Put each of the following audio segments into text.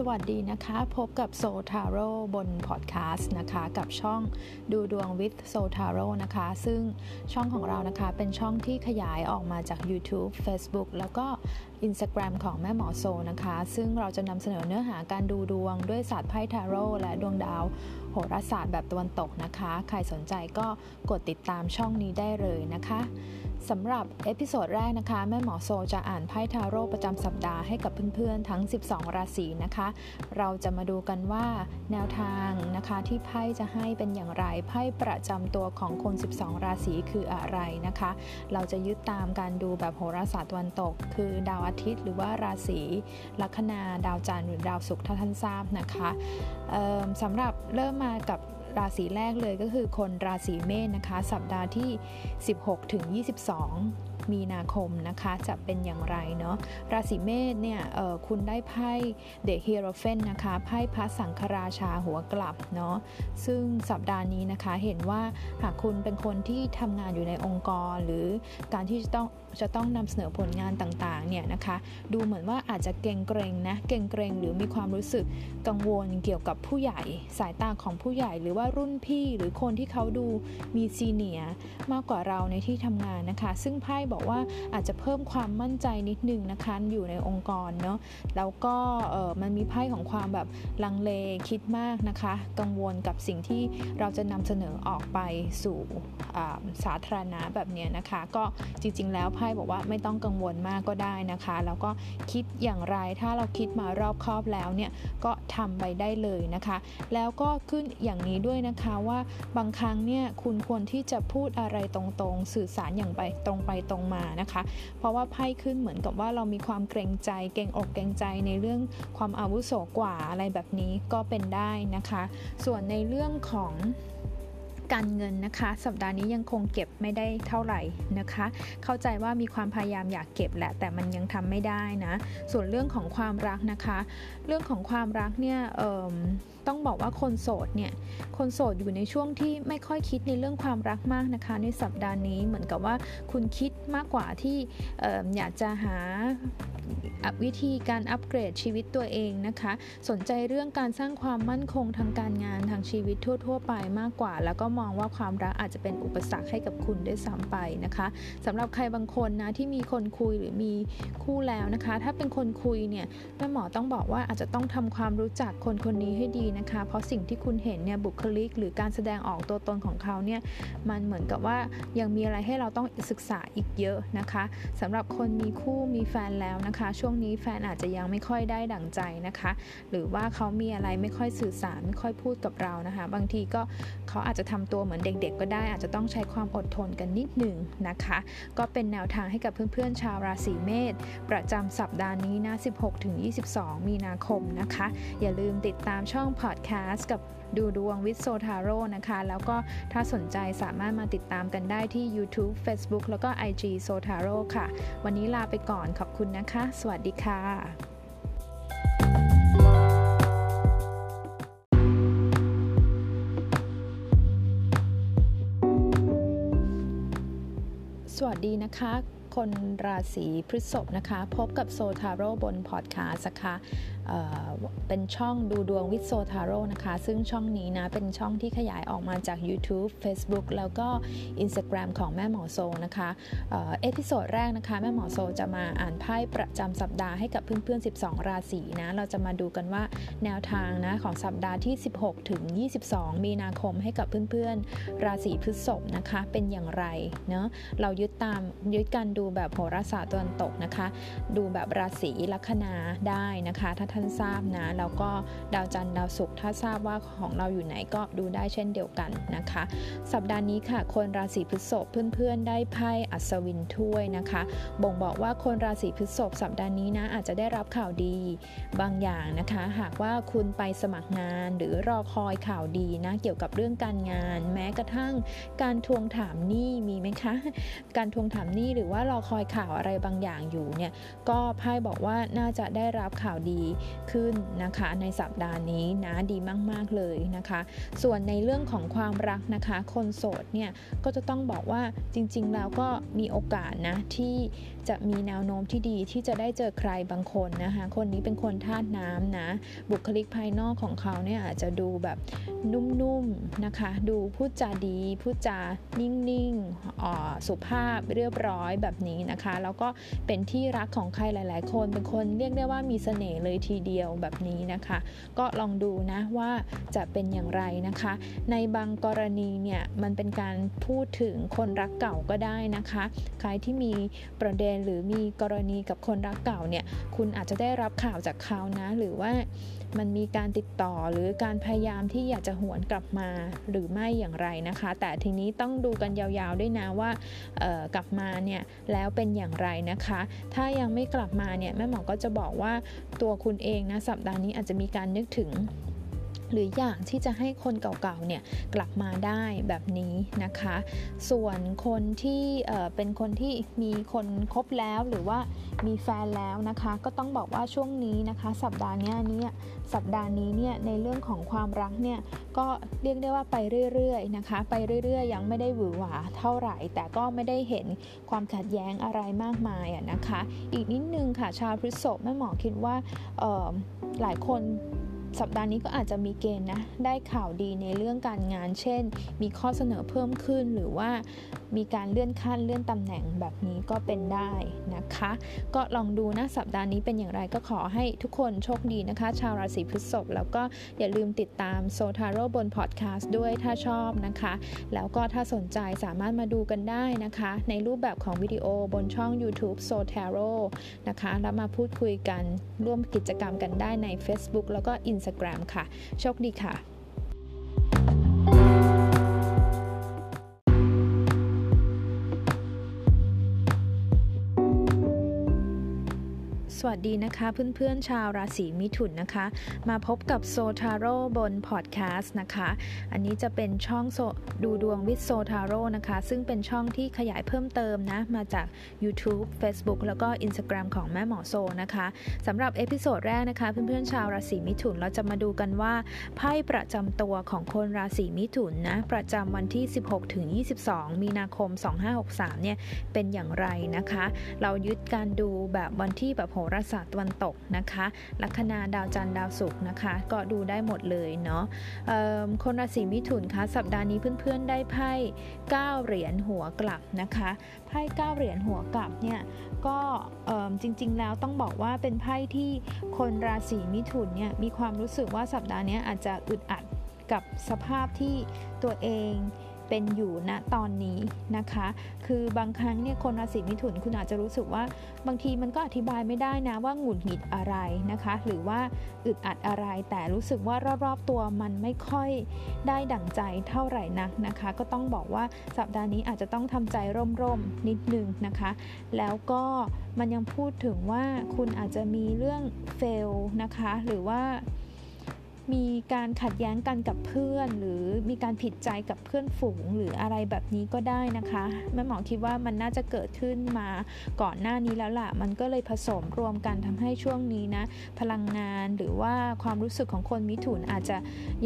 สวัสดีนะคะ พบกับโซทาโร่บนพอดแคสต์นะคะ กับช่องดูดวง with โซทาโร่นะคะ ซึ่งช่องของเรานะคะเป็นช่องที่ขยายออกมาจาก YouTube Facebook แล้วก็ Instagram ของแม่หมอโซนะคะ ซึ่งเราจะนำเสนอเนื้อหาการดูดวงด้วยศาสตร์ไพ่ทาโร่และดวงดาว โหราศาสตร์แบบตะวันตกนะคะ ใครสนใจก็กดติดตามช่องนี้ได้เลยนะคะ สำหรับ episode แรกนะคะ แม่หมอโซจะอ่านไพ่ทาโร่ประจำสัปดาห์ให้กับเพื่อนๆ ทั้ง 12 ราศีนะคะ เราจะมาดูกันว่าแนวทางนะคะที่ไพ่จะให้เป็นอย่างไรไพ่ประจำตัวของคน 12 ราศีคืออะไรนะคะ เราจะยึดตามการดูแบบโหราศาสตร์ตะวันตก คือดาวอาทิตย์หรือว่าราศีลัคนาดาวจันทร์หรือดาวศุกร์ถ้าท่านทราบนะคะสำหรับเริ่มมากับ ราศีแรกเลยก็คือคนราศีเมษนะคะ สัปดาห์ที่ 16ถึง มีนาคมนะคะจะเป็นอย่างไรเนาะราศีเมษเนี่ยคุณได้ไพ่ The Hierophant นะคะไพ่พระสังฆราชาหัวกลับเนาะซึ่งสัปดาห์นี้นะคะเห็นว่าหากคุณเป็นคนที่ทำงานอยู่ในองค์กร หรือการที่จะต้องจะต้องนำเสนอผลงานต่างๆเนี่ยนะคะดูเหมือนว่าอาจจะเกรงเกรงนะเกรงเกรงหรือมีความรู้สึกกังวลเกี่ยวกับผู้ใหญ่สายตาของผู้ใหญ่ หรือว่ารุ่นพี่หรือคนที่เขาดูมีซีเนียมากกว่าเราในที่ทำงานนะคะ ซึ่งไพ่บอกอกว่าอาจจะเพิ่มความมั่นใจนิดนึงนะคะอยู่ในองค์กรเนาะแล้วก็มันมีไพ่ของความแบบลังเลคิดมากนะคะ กังวลกับสิ่งที่เราจะนำเสนอออกไปสู่สาธารณะแบบนี้นะคะ ก็จริง ๆ แล้วไพ่บอกว่าไม่ต้องกังวลมากก็ได้นะคะ แล้วก็คิดอย่างไรถ้าเราคิดมารอบครอบแล้วเนี่ยก็ทำไปได้เลยนะคะ แล้วก็ขึ้นอย่างนี้ด้วยนะคะว่าบางครั้งเนี่ยคุณควรที่จะพูดอะไรตรงๆ สื่อสารอย่างไปตรงไปตรงมานะคะ เพราะว่าไพ่ขึ้นเหมือนกับว่าเรามีความเกรงใจ เกรงอกเกรงใจในเรื่องความอาวุโสกว่าอะไรแบบนี้ก็เป็นได้นะคะ ส่วนในเรื่องของการเงินนะคะ สัปดาห์นี้ยังคงเก็บไม่ได้เท่าไหร่นะคะ เข้าใจว่ามีความพยายามอยากเก็บแหละแต่มันยังทำไม่ได้นะ ส่วนเรื่องของความรักนะคะ เรื่องของความรักเนี่ย ต้องบอกว่าคนโสดเนี่ย คนโสดอยู่ในช่วงที่ไม่ค่อยคิดในเรื่องความรักมากนะคะ ในสัปดาห์นี้เหมือนกับว่าคุณคิดมากกว่าที่อยากจะหาวิธีการอัปเกรดชีวิตตัวเองนะคะ สนใจเรื่องการสร้างความมั่นคงทางการงานทางชีวิตทั่ว ๆ ไปมากกว่า แล้วก็มองว่าความรักอาจจะเป็นอุปสรรคให้กับคุณด้วยซ้ำไปนะคะสำหรับใครบางคนนะที่มีคนคุยหรือมีคู่แล้วนะคะ ถ้าเป็นคนคุยเนี่ยแม่หมอต้องบอกว่าอาจจะต้องทำความรู้จักคนคนนี้ให้ดีนะคะ เพราะสิ่งที่คุณเห็นเนี่ยบุคลิก หรือการแสดงออกตัวตนของเขาเนี่ยมันเหมือนกับว่ายังมีอะไรให้เราต้องศึกษาอีกเยอะนะคะสำหรับคนมีคู่มีแฟนแล้วนะคะ ช่วงนี้แฟนอาจจะยังไม่ค่อยได้ดั่งใจนะคะ หรือว่าเขามีอะไรไม่ค่อยสื่อสารไม่ค่อยพูดกับเรานะคะ บางทีก็เขาอาจจะทำตัวเหมือนเด็ก ๆ ก็ได้ อาจจะต้องใช้ความอดทนกันนิดหนึ่งนะคะ ก็เป็นแนวทางให้กับเพื่อนๆชาวราศีเมษประจำสัปดาห์นี้นะ 16-22 มีนาคมนะคะ อย่าลืมติดตามช่องพอดแคสต์กับดูดวงวิโซทาโร่นะคะ แล้วก็ถ้าสนใจสามารถมาติดตามกันได้ที่ YouTube Facebook แล้วก็ IG โซทาโร่ค่ะ วันนี้ลาไปก่อนขอบคุณนะคะ สวัสดีค่ะสวัสดีนะคะ คนราศีพฤษภนะคะ พบกับโซทาโร่บนพอดแคสต์นะคะ เป็นช่องดูดวงวิโซทาโร่นะคะ ซึ่งช่องนี้นะ เป็นช่องที่ขยายออกมาจาก YouTube Facebook แล้วก็ Instagram ของแม่หมอโซนะคะ episode แรกนะคะ แม่หมอโซจะมาอ่านไพ่ประจำสัปดาห์ให้กับเพื่อนๆ 12 ราศีนะ เราจะมาดูกันว่าแนวทางนะของสัปดาห์ที่ 16 ถึง 22 มีนาคมให้กับเพื่อนๆ ราศีพฤษภนะคะ เป็นอย่างไรเนาะเรายึดตามยึดการดูแบบโหราศาสตร์ตะวันตกนะคะ ดูแบบราศีลัคนาได้นะคะถ้าท่านทราบนะแล้วก็ดาวจันทร์ดาวศุกร์ถ้าทราบว่าของเราอยู่ไหนก็ดูได้เช่นเดียวกันนะคะ สัปดาห์นี้ค่ะ คนราศีพฤษภเพื่อนๆ ได้ไพ่อัศวินถ้วยนะคะ บ่งบอกว่าคนราศีพฤษภสัปดาห์นี้นะอาจจะได้รับข่าวดีบางอย่างนะคะ หากว่าคุณไปสมัครงานหรือรอคอยข่าวดีนะเกี่ยวกับเรื่องการงาน แม้กระทั่งการทวงถามหนี้มีไหมคะ การทวงถามหนี้หรือว่ารอคอยข่าวอะไรบางอย่างอยู่เนี่ยก็ไพ่บอกว่าน่าจะได้รับข่าวดีขึ้นนะคะในสัปดาห์นี้นะดีมาก ๆ เลยนะคะ ส่วนในเรื่องของความรักนะคะ คนโสดเนี่ยก็จะต้องบอกว่าจริง ๆ แล้วก็มีโอกาสนะที่ จะมีแนวโน้มที่ดีที่จะได้เจอใครบางคนนะคะ คนนี้เป็นคนธาตุน้ำนะ บุคลิกภายนอกของเขาเนี่ยอาจจะดูแบบนุ่มๆนะคะ ดูพูดจาดี พูดจานิ่งๆสุภาพเรียบร้อยแบบนี้นะคะ แล้วก็เป็นที่รักของใครหลาย ๆ คน เป็นคนเรียกได้ว่ามีเสน่ห์เลยทีเดียวแบบนี้นะคะ ก็ลองดูนะว่าจะเป็นอย่างไรนะคะ ในบางกรณีเนี่ยมันเป็นการพูดถึงคนรักเก่าก็ได้นะคะ ใครที่มีประเด็นหรือมีกรณีกับคนรักเก่าเนี่ยคุณอาจจะได้รับข่าวจากเขานะ หรือว่ามันมีการติดต่อหรือการพยายามที่อยากจะหวนกลับมาหรือไม่อย่างไรนะคะ แต่ทีนี้ต้องดูกันยาวๆด้วยนะว่ากลับมาเนี่ยแล้วเป็นอย่างไรนะคะ ถ้ายังไม่กลับมาเนี่ยแม่หมอก็จะบอกว่าตัวคุณเองนะสัปดาห์นี้อาจจะมีการนึกถึง หรืออยากที่จะให้คนเก่าๆเนี่ยกลับมาได้แบบนี้นะคะ ส่วนคนที่เป็นคนที่มีคนคบแล้วหรือว่ามีแฟนแล้วนะคะ ก็ต้องบอกว่าช่วงนี้นะคะ สัปดาห์นี้นี้สัปดาห์นี้เนี่ยในเรื่องของความรักเนี่ยก็เรียกได้ว่าไปเรื่อยๆนะคะ ไปเรื่อยๆ ยังไม่ได้หวือหวาเท่าไหร่ แต่ก็ไม่ได้เห็นความขัดแย้งอะไรมากมายนะคะ อีกนิดนึงค่ะชาวพฤษภแม่หมอคิดว่าหลายคน สัปดาห์นี้ก็อาจจะมีเกณฑ์นะได้ข่าวดีในเรื่องการงาน เช่น มีข้อเสนอเพิ่มขึ้นหรือว่ามีการเลื่อนขั้นเลื่อนตำแหน่งแบบนี้ก็เป็นได้นะคะ ก็ลองดูนะสัปดาห์นี้เป็นอย่างไรก็ขอให้ทุกคนโชคดีนะคะ ชาวราศีพฤษภแล้วก็อย่าลืมติดตามโซทาโร่บนพอดแคสต์ด้วยถ้าชอบนะคะ แล้วก็ถ้าสนใจสามารถมาดูกันได้นะคะ ในรูปแบบของวิดีโอบนช่อง YouTube s o t a r o นะคะแล้วมาพูดคุยกันร่วมกิจกรรมกันได้ใน Facebook แล้วก็ Instagram ค่ะ โชคดีค่ะ สวัสดีนะคะเพื่อนๆชาวราศีมิถุนนะคะ มาพบกับโซทาโร่บนพอดแคสต์นะคะ อันนี้จะเป็นช่องดูดวง with โซทาโร่นะคะ ซึ่งเป็นช่องที่ขยายเพิ่มเติมนะ มาจาก YouTube Facebook แล้วก็ Instagram ของแม่หมอโซนะคะสำหรับ episode แรกนะคะ เพื่อนๆชาวราศีมิถุนเราจะมาดูกันว่าไพ่ประจำตัวของคนราศีมิถุนนะประจำวันที่ 16ถึง22 มีนาคม 2563เนี่ยเป็นอย่างไรนะคะ เรายึดการดูแบบวันที่แบบโหราศาสตร์ตะวันตกนะคะ ลัคนาดาวจันทร์ดาวศุกร์นะคะ ก็ดูได้หมดเลยเนาะคนราศีมิถุนคะสัปดาห์นี้เพื่อนๆได้ไพ่9เหรียญหัวกลับนะคะไพ่9เหรียญหัวกลับเนี่ยก็จริงๆแล้วต้องบอกว่าเป็นไพ่ที่คนราศีมิถุนเนี่ยมีความรู้สึกว่าสัปดาห์นี้อาจจะอึดอัดกับสภาพที่ตัวเอง เป็นอยู่ณตอนนี้นะคะ คือบางครั้งเนี่ยคนราศีมิถุนคุณอาจจะรู้สึกว่าบางทีมันก็อธิบายไม่ได้นะว่าหงุดหงิดอะไรนะคะ หรือว่าอึดอัดอะไร แต่รู้สึกว่ารอบๆตัวมันไม่ค่อยได้ดั่งใจเท่าไหร่นักนะคะ ก็ต้องบอกว่าสัปดาห์นี้อาจจะต้องทำใจร่มๆนิดนึงนะคะ แล้วก็มันยังพูดถึงว่าคุณอาจจะมีเรื่องเฟลนะคะ หรือว่า มีการขัดแย้งกันกับเพื่อน หรือมีการผิดใจกับเพื่อนฝูงหรืออะไรแบบนี้ก็ได้นะคะแม่หมอคิดว่ามันน่าจะเกิดขึ้นมาก่อนหน้านี้แล้วล่ะ มันก็เลยผสมรวมกันทำให้ช่วงนี้นะ พลังงานหรือว่าความรู้สึกของคนมิถุนอาจจะ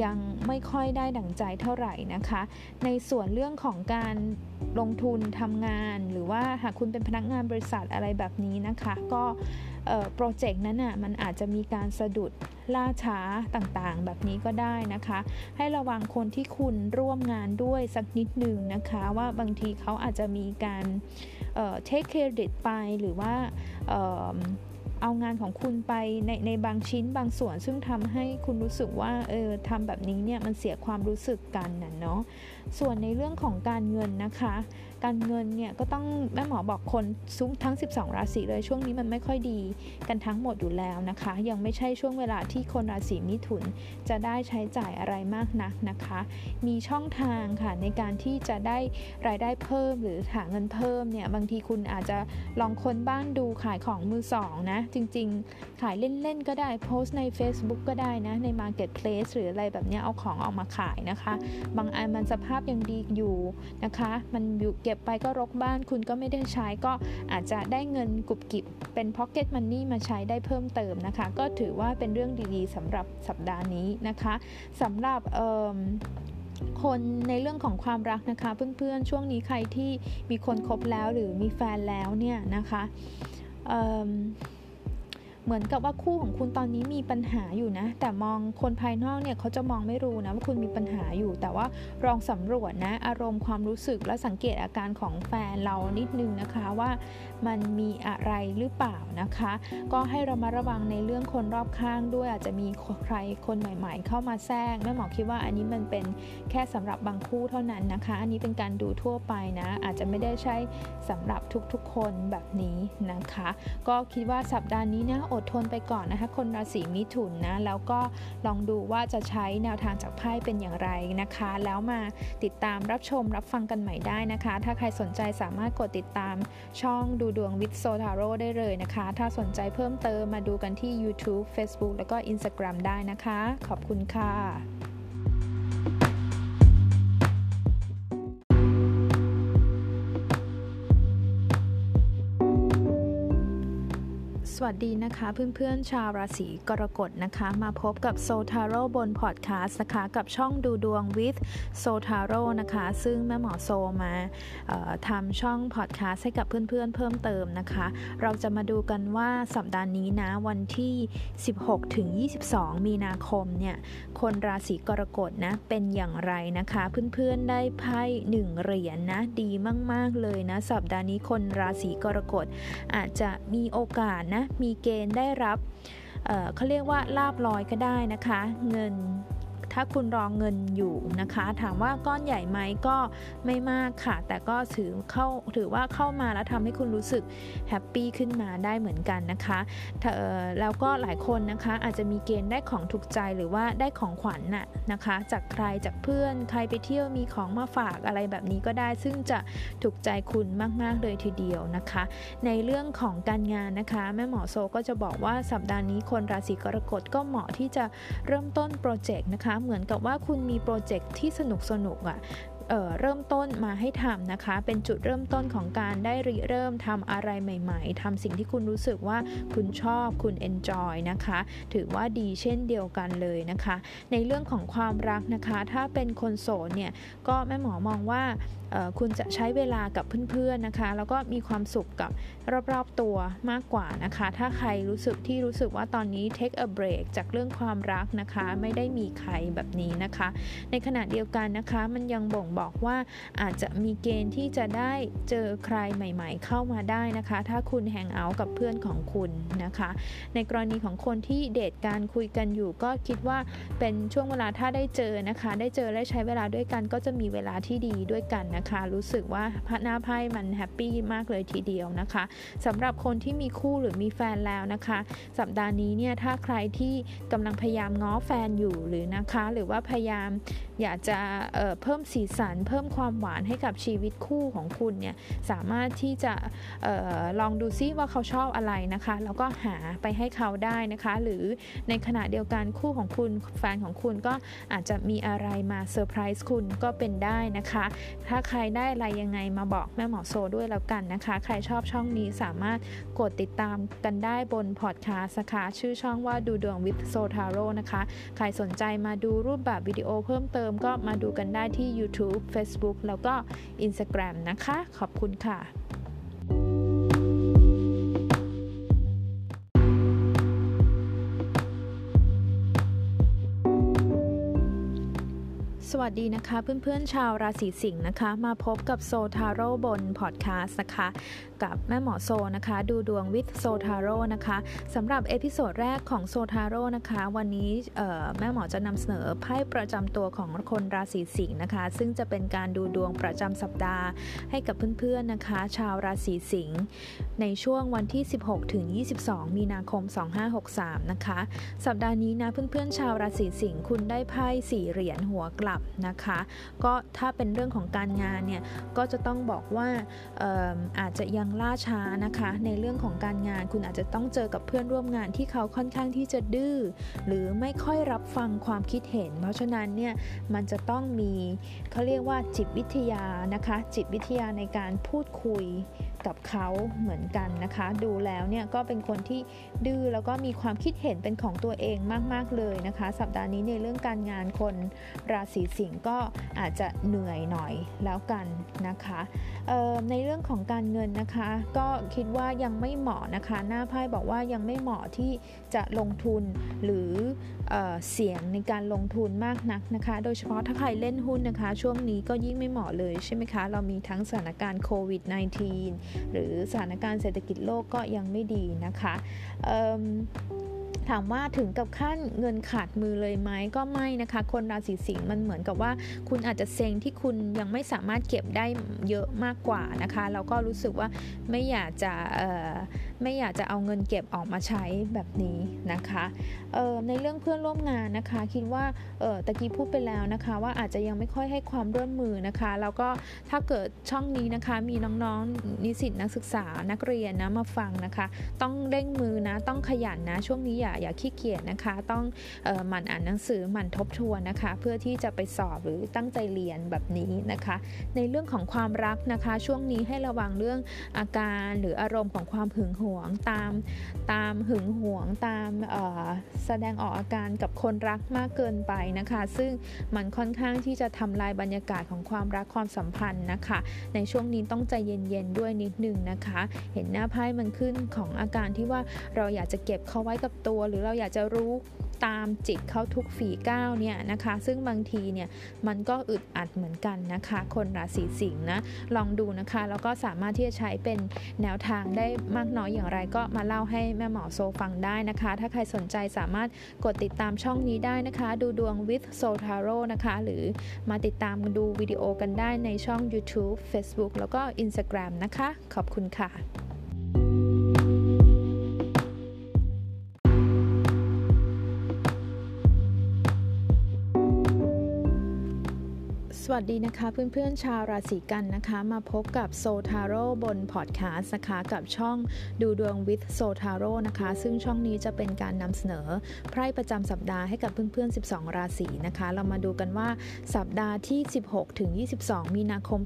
ยังไม่ค่อยได้ดั่งใจเท่าไหร่นะคะ ในส่วนเรื่องของการลงทุนทำงาน หรือว่าหากคุณเป็นพนักงานบริษัทอะไรแบบนี้นะคะ ก็ โปรเจกต์นั้นน่ะมันอาจจะมีการสะดุดล่าช้าต่างๆ แบบนี้ก็ได้นะคะ ให้ระวังคนที่คุณร่วมงานด้วยสักนิดหนึ่งนะคะ ว่าบางทีเขาอาจจะมีการเทคเครดิตไปหรือว่าเอางานของคุณไปในในบางชิ้นบางส่วน ซึ่งทำให้คุณรู้สึกว่าเออทำแบบนี้เนี่ยมันเสียความรู้สึกกันนะเนาะส่วนในเรื่องของการเงินนะคะ การเงินเนี่ยก็ต้องแม่หมอบอกคนซุ้มทั้ง 12 ราศีเลยช่วงนี้มันไม่ค่อยดีกันทั้งหมดอยู่แล้วนะคะ ยังไม่ใช่ช่วงเวลาที่คนราศีมิถุนจะได้ใช้จ่ายอะไรมากนักนะคะ มีช่องทางค่ะในการที่จะได้รายได้เพิ่มหรือหาเงินเพิ่มเนี่ยบางทีคุณอาจจะลองค้นบ้านดูขายของมือสองนะ จริงๆ ขายเล่นๆก็ได้โพสต์ใน Facebook ก็ได้นะใน Marketplace หรืออะไรแบบนี้เอาของออกมาขายนะคะ บางอันมันสภาพพยังดีอยู่นะคะ มันอยู่เก็บไปก็รกบ้านคุณก็ไม่ได้ใช้ก็อาจจะได้เงินกุบกิบเป็น pocket money มาใช้ได้เพิ่มเติมนะคะ ก็ถือว่าเป็นเรื่องดีๆสำหรับสัปดาห์นี้นะคะสำหรับคนในเรื่องของความรักนะคะเพื่อนๆช่วงนี้ใครที่มีคนคบแล้วหรือมีแฟนแล้วเนี่ยนะคะ เหมือนกับว่าคู่ของคุณตอนนี้มีปัญหาอยู่นะ แต่มองคนภายนอกเนี่ยเขาจะมองไม่รู้นะว่าคุณมีปัญหาอยู่ แต่ว่าลองสำรวจนะ อารมณ์ความรู้สึกและสังเกตอาการของแฟนเรานิดนึงนะคะว่า มันมีอะไรหรือเปล่านะคะ ก็ให้เรามาระวังในเรื่องคนรอบข้างด้วยอาจจะมีใครคนใหม่ ๆ เข้ามาแทรกแม่หมอคิดว่าอันนี้มันเป็นแค่สำหรับบางคู่เท่านั้นนะคะ อันนี้เป็นการดูทั่วไปนะ อาจจะไม่ได้ใช่สำหรับทุกๆคนแบบนี้นะคะ ก็คิดว่าสัปดาห์นี้นะอดทนไปก่อนนะคะ คนราศีมิถุนนะแล้วก็ลองดูว่าจะใช้แนวทางจากไพ่เป็นอย่างไรนะคะ แล้วมาติดตามรับชมรับฟังกันใหม่ได้นะคะ ถ้าใครสนใจสามารถกดติดตามช่องดูดวงวิทโซทาโร่ได้เลยนะคะ ถ้าสนใจเพิ่มเติมมาดูกันที่ YouTube Facebook แล้วก็ Instagram ได้นะคะ ขอบคุณค่ะ สวัสดีนะคะเพื่อนๆชาวราศีกรกฎนะคะ มาพบกับโซทาโร่บนพอดแคสต์นะคะกับช่องดูดวง with โซทาโร่นะคะ ซึ่งแม่หมอโซมาทำช่องพอดแคสต์ให้กับเพื่อนๆเพิ่มเติมนะคะ เราจะมาดูกันว่าสัปดาห์นี้นะ วันที่ 16ถึง22 มีนาคมเนี่ย คนราศีกรกฎนะ เป็นอย่างไรนะคะ เพื่อนๆได้ไพ่หนึ่งเหรียญนนะดีมากๆเลยนะ สัปดาห์นี้คนราศีกรกฎอาจจะมีโอกาสนะมีเกณฑ์ได้รับเขาเรียกว่าลาบลอยก็ได้นะคะ เงิน ถ้าคุณรองเงินอยู่นะคะ ถามว่าก้อนใหญ่ไหมก็ไม่มากค่ะ แต่ก็ถือเข้าถือว่าเข้ามาแล้วทำให้คุณรู้สึกแฮปปี้ขึ้นมาได้เหมือนกันนะคะแล้วก็หลายคนนะคะอาจจะมีเกณฑ์ได้ของถูกใจหรือว่าได้ของขวัญน่ะนะคะ จากใครจากเพื่อนใครไปเที่ยวมีของมาฝากอะไรแบบนี้ก็ได้ ซึ่งจะถูกใจคุณมาก ๆ เลยทีเดียวนะคะ ในเรื่องของการงานนะคะ แม่หมอโซก็จะบอกว่าสัปดาห์นี้คนราศีกรกฎก็เหมาะที่จะเริ่มต้นโปรเจกต์นะคะเหมือนกับว่าคุณมีโปรเจกต์ที่สนุกสนุกอะ่ะ เเริ่มต้นมาให้ทำนะคะ เป็นจุดเริ่มต้นของการได้ริเริ่มทำอะไรใหม่ ๆทำสิ่งที่คุณรู้สึกว่าคุณชอบคุณเอนจอยนะคะ ถือว่าดีเช่นเดียวกันเลยนะคะ ในเรื่องของความรักนะคะ ถ้าเป็นคนโสดเนี่ยก็แม่หมอมองว่าคุณจะใช้เวลากับเพื่อนๆนะคะ แล้วก็มีความสุขกับรอบๆตัวมากกว่านะคะ ถ้าใครรู้สึกที่รู้สึกว่าตอนนี้ take a break จากเรื่องความรักนะคะ ไม่ได้มีใครแบบนี้นะคะ ในขณะเดียวกันนะคะ มันยังบ่งบอกอกว่าอาจจะมีเกณฑ์ที่จะได้เจอใครใหม่ ๆ เข้ามาได้นะคะ ถ้าคุณแฮงเอาท์กับเพื่อนของคุณนะคะ ในกรณีของคนที่เดทการคุยกันอยู่ก็คิดว่าเป็นช่วงเวลาถ้าได้เจอนะคะ ได้เจอและใช้เวลาด้วยกันก็จะมีเวลาที่ดีด้วยกันนะคะ รู้สึกว่าเพราะหน้าไพ่มัน happy มากเลยทีเดียวนะคะสำหรับคนที่มีคู่หรือมีแฟนแล้วนะคะ สัปดาห์นี้เนี่ยถ้าใครที่กำลังพยายามง้อแฟนอยู่หรือนะคะ หรือว่าพยายาม อยากจะเพิ่มสีสัน เพิ่มความหวานให้กับชีวิตคู่ของคุณเนี่ยสามารถที่จะออลองดูซิว่าเขาชอบอะไรนะคะ แล้วก็หาไปให้เขาได้นะคะ หรือในขณะเดียวกันคู่ของคุณแฟนของคุณก็อาจจะมีอะไรมาเซอร์ไพรส์คุณก็เป็นได้นะคะ ถ้าใครได้อะไรยังไงมาบอกแม่หมอโซด้วยแล้วกันนะคะ ใครชอบช่องนี้สามารถกดติดตามกันได้บนพอดแคสต์นะคะชื่อช่องว่าดูดวง with โซทาโร่นะคะ ใครสนใจมาดูรูปแบบวิดีโอเพิ่มเติมก็มาดูกันได้ที่ YouTube Facebook แล้วก็ Instagram นะคะ ขอบคุณค่ะ สวัสดีนะคะเพื่อนๆชาวราศีสิงห์นะคะ มาพบกับโซทาโร่บนพอดแคสต์นะคะ กับแม่หมอโซนะคะ ดูดวง with โซทาโร่นะคะสำหรับ episode แรกของโซทาโร่นะคะ วันนี้แม่หมอจะนำเสนอไพ่ประจำตัวของคนราศีสิงห์นะคะ ซึ่งจะเป็นการดูดวงประจำสัปดาห์ ให้กับเพื่อนๆนะคะ ชาวราศีสิงห์ในช่วงวันที่ 16ถึง22 มีนาคม 2563 นะคะ สัปดาห์นี้นะเพื่อนๆชาวราศีสิงห์คุณได้ไพ่สี่เหรียญหัวกลับนะคะ ก็ถ้าเป็นเรื่องของการงานเนี่ยก็จะต้องบอกว่าอาจจะยังล่าช้านะคะ ในเรื่องของการงานคุณอาจจะต้องเจอกับเพื่อนร่วมงานที่เขาค่อนข้างที่จะดื้อหรือไม่ค่อยรับฟังความคิดเห็น เพราะฉะนั้นเนี่ยมันจะต้องมีเขาเรียกว่าจิตวิทยานะคะ จิตวิทยาในการพูดคุยกับเขาเหมือนกันนะคะ ดูแล้วเนี่ยก็เป็นคนที่ดื้อแล้วก็มีความคิดเห็นเป็นของตัวเองมาก ๆ เลยนะคะ สัปดาห์นี้ในเรื่องการงานคนราศีสิงห์ก็อาจจะเหนื่อยหน่อยแล้วกันนะคะในเรื่องของการเงินนะคะ ก็คิดว่ายังไม่เหมาะนะคะ หน้าไพ่บอกว่ายังไม่เหมาะที่จะลงทุนหรือเอเสี่ยงในการลงทุนมากนักนะคะ โดยเฉพาะถ้าใครเล่นหุ้นนะคะ ช่วงนี้ก็ยิ่งไม่เหมาะเลยใช่ไหมคะ เรามีทั้งสถานการณ์โควิด -19 หรือสถานการณ์เศรษฐกิจโลกก็ยังไม่ดีนะคะถามว่าถึงกับขั้นเงินขาดมือเลยไหมก็ไม่นะคะ คนราศีสิงห์มันเหมือนกับว่า คุณอาจจะเซ็งที่คุณยังไม่สามารถเก็บได้เยอะมากกว่านะคะแล้วก็รู้สึกว่าไม่อยากจะไม่อยากจะเอาเงินเก็บออกมาใช้แบบนี้นะคะในเรื่องเพื่อนร่วมงานนะคะ คิดว่าตะกี้พูดไปแล้วนะคะ ว่าอาจจะยังไม่ค่อยให้ความร่วมมือนะคะ แล้วก็ถ้าเกิดช่องนี้นะคะ มีน้องๆนิสิตนักศึกษานักเรียนนะมาฟังนะคะ ต้องเร่งมือนะต้องขยันนะช่วงนี้อย่าอย่าขี้เกียจนะคะ ต้องหมั่นอ่านหนังสือหมั่นทบทวนนะคะ เพื่อที่จะไปสอบหรือตั้งใจเรียนแบบนี้นะคะ ในเรื่องของความรักนะคะ ช่วงนี้ให้ระวังเรื่องอาการหรืออารมณ์ของความหึงหวงตามตามหึงหวงตามแสดงออกอาการกับคนรักมากเกินไปนะคะ ซึ่งมันค่อนข้างที่จะทำลายบรรยากาศของความรักความสัมพันธ์นะคะ ในช่วงนี้ต้องใจเย็นๆด้วยนิดนึงนะคะ เห็นหน้าไพ่มันขึ้นของอาการที่ว่าเราอยากจะเก็บเขาไว้กับตัว หรือเราอยากจะรู้ ตามจิตเขาทุกฝีก้าวเนี่ยนะคะ ซึ่งบางทีเนี่ยมันก็อึดอัดเหมือนกันนะคะ คนราศีสิงห์นะลองดูนะคะ แล้วก็สามารถที่จะใช้เป็นแนวทางได้มากน้อยอย่างไรก็มาเล่าให้แม่หมอโซฟังได้นะคะ ถ้าใครสนใจสามารถกดติดตามช่องนี้ได้นะคะ ดูดวง with soltaro นะคะ หรือมาติดตามดูวิดีโอกันได้ในช่อง YouTube Facebook แล้วก็ Instagram นะคะ ขอบคุณค่ะ วัสดีนะคะเพื่อนๆชาวราศีกันนะคะ มาพบกับโซทาโร่บนพอดแคสต์นะคะกับช่องดูดวงวิ h โซทาโร่นะคะ ซึ่งช่องนี้จะเป็นการนำเสนอไพ่ประจำสัปดาห์ให้กับเพื่อนๆ 12 ราศีนะคะ เรามาดูกันว่าสัปดาห์ที่ 16 ถึง 22 มีนาคม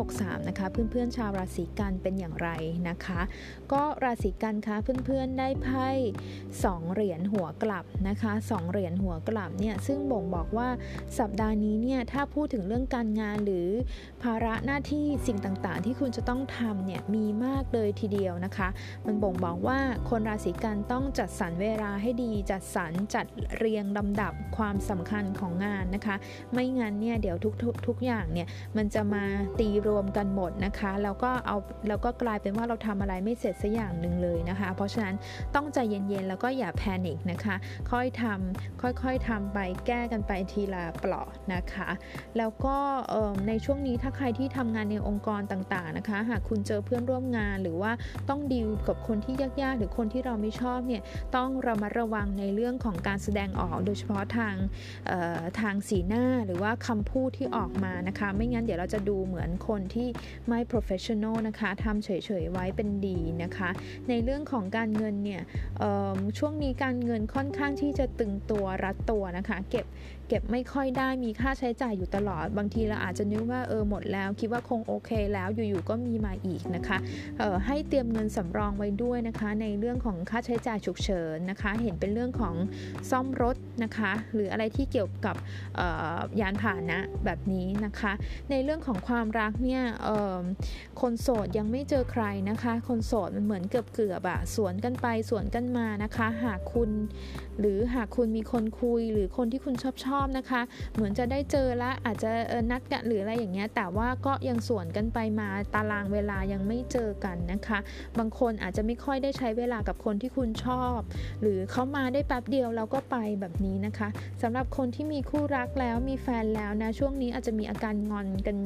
2563 นะคะ เพื่อนๆชาวราศีกันเป็นอย่างไรนะคะ ก็ราศีกันคะเพื่อนๆได้ไพ่2เหรียญหัวกลับนะคะ2เหรียญหัวกลับเนี่ยซึ่งบ่งบอกว่าสัปดาห์นี้เนี่ยถ้าพูดถึงเรื่องการงานหรือภาระหน้าที่สิ่งต่างๆ ที่คุณจะต้องทำเนี่ยมีมากเลยทีเดียวนะคะ มันบ่งบอกว่าคนราศีกันต้องจัดสรรเวลาให้ดีจัดสรรจัดเรียงลำดับความสำคัญของงานนะคะ ไม่งั้นเนี่ยเดี๋ยวทุกทุกอย่างเนี่ยมันจะมาตีรวมกันหมดนะคะ แล้วก็เอาแล้วก็กลายเป็นว่าเราทำอะไรไม่เสร็จสักอย่างหนึ่งเลยนะคะ เพราะฉะนั้นต้องใจเย็นๆ แล้วก็อย่าแพนิคนะคะ ค่อยทำค่อยๆทำไปแก้กันไปทีละเปลาะนะคะ แล้วก็ในช่วงนี้ถ้าใครที่ทำงานในองค์กรต่างๆนะคะ หากคุณเจอเพื่อนร่วมงานหรือว่าต้องดีลกับคนที่ยากๆ หรือคนที่เราไม่ชอบเนี่ยต้องระมัดระวังในเรื่องของการแสดงออก โดยเฉพาะทางทางสีหน้าหรือว่าคำพูดที่ออกมานะคะ ไม่งั้นเดี๋ยวเราจะดูเหมือนคนที่ไม่ professional นะคะทำเฉยๆไว้เป็นดีนะคะในเรื่องของการเงินเนี่ยช่วงนี้การเงินค่อนข้างที่จะตึงตัวรัดตัวนะคะ เก็บ เก็บไม่ค่อยได้มีค่าใช้จ่ายอยู่ตลอด บางทีเราอาจจะนึกว่าเออหมดแล้ว คิดว่าคงโอเคแล้วอยู่ๆก็มีมาอีกนะคะเออให้เตรียมเงินสำรองไว้ด้วยนะคะ ในเรื่องของค่าใช้จ่ายฉุกเฉินนะคะ เห็นเป็นเรื่องของซ่อมรถนะคะ หรืออะไรที่เกี่ยวกับยานพาหนะแบบนี้นะคะ ในเรื่องของความรักเนี่ยคนโสดยังไม่เจอใครนะคะ คนโสดมันเหมือนเกือบเกือบอะสวนกันไปสวนกันมานะคะ หากคุณ หรือหากคุณมีคนคุยหรือคนที่คุณชอบชอบนะคะ เหมือนจะได้เจอละอาจจะนัดกันหรืออะไรอย่างเงี้ยแต่ว่าก็ยังสวนกันไปมาตารางเวลายังไม่เจอกันนะคะ บางคนอาจจะไม่ค่อยได้ใช้เวลากับคนที่คุณชอบ หรือเขามาได้แป๊บเดียวแล้วก็ไปแบบนี้นะคะสำหรับคนที่มีคู่รักแล้วมีแฟนแล้วนะช่วงนี้อาจจะมีอาการงอนกัน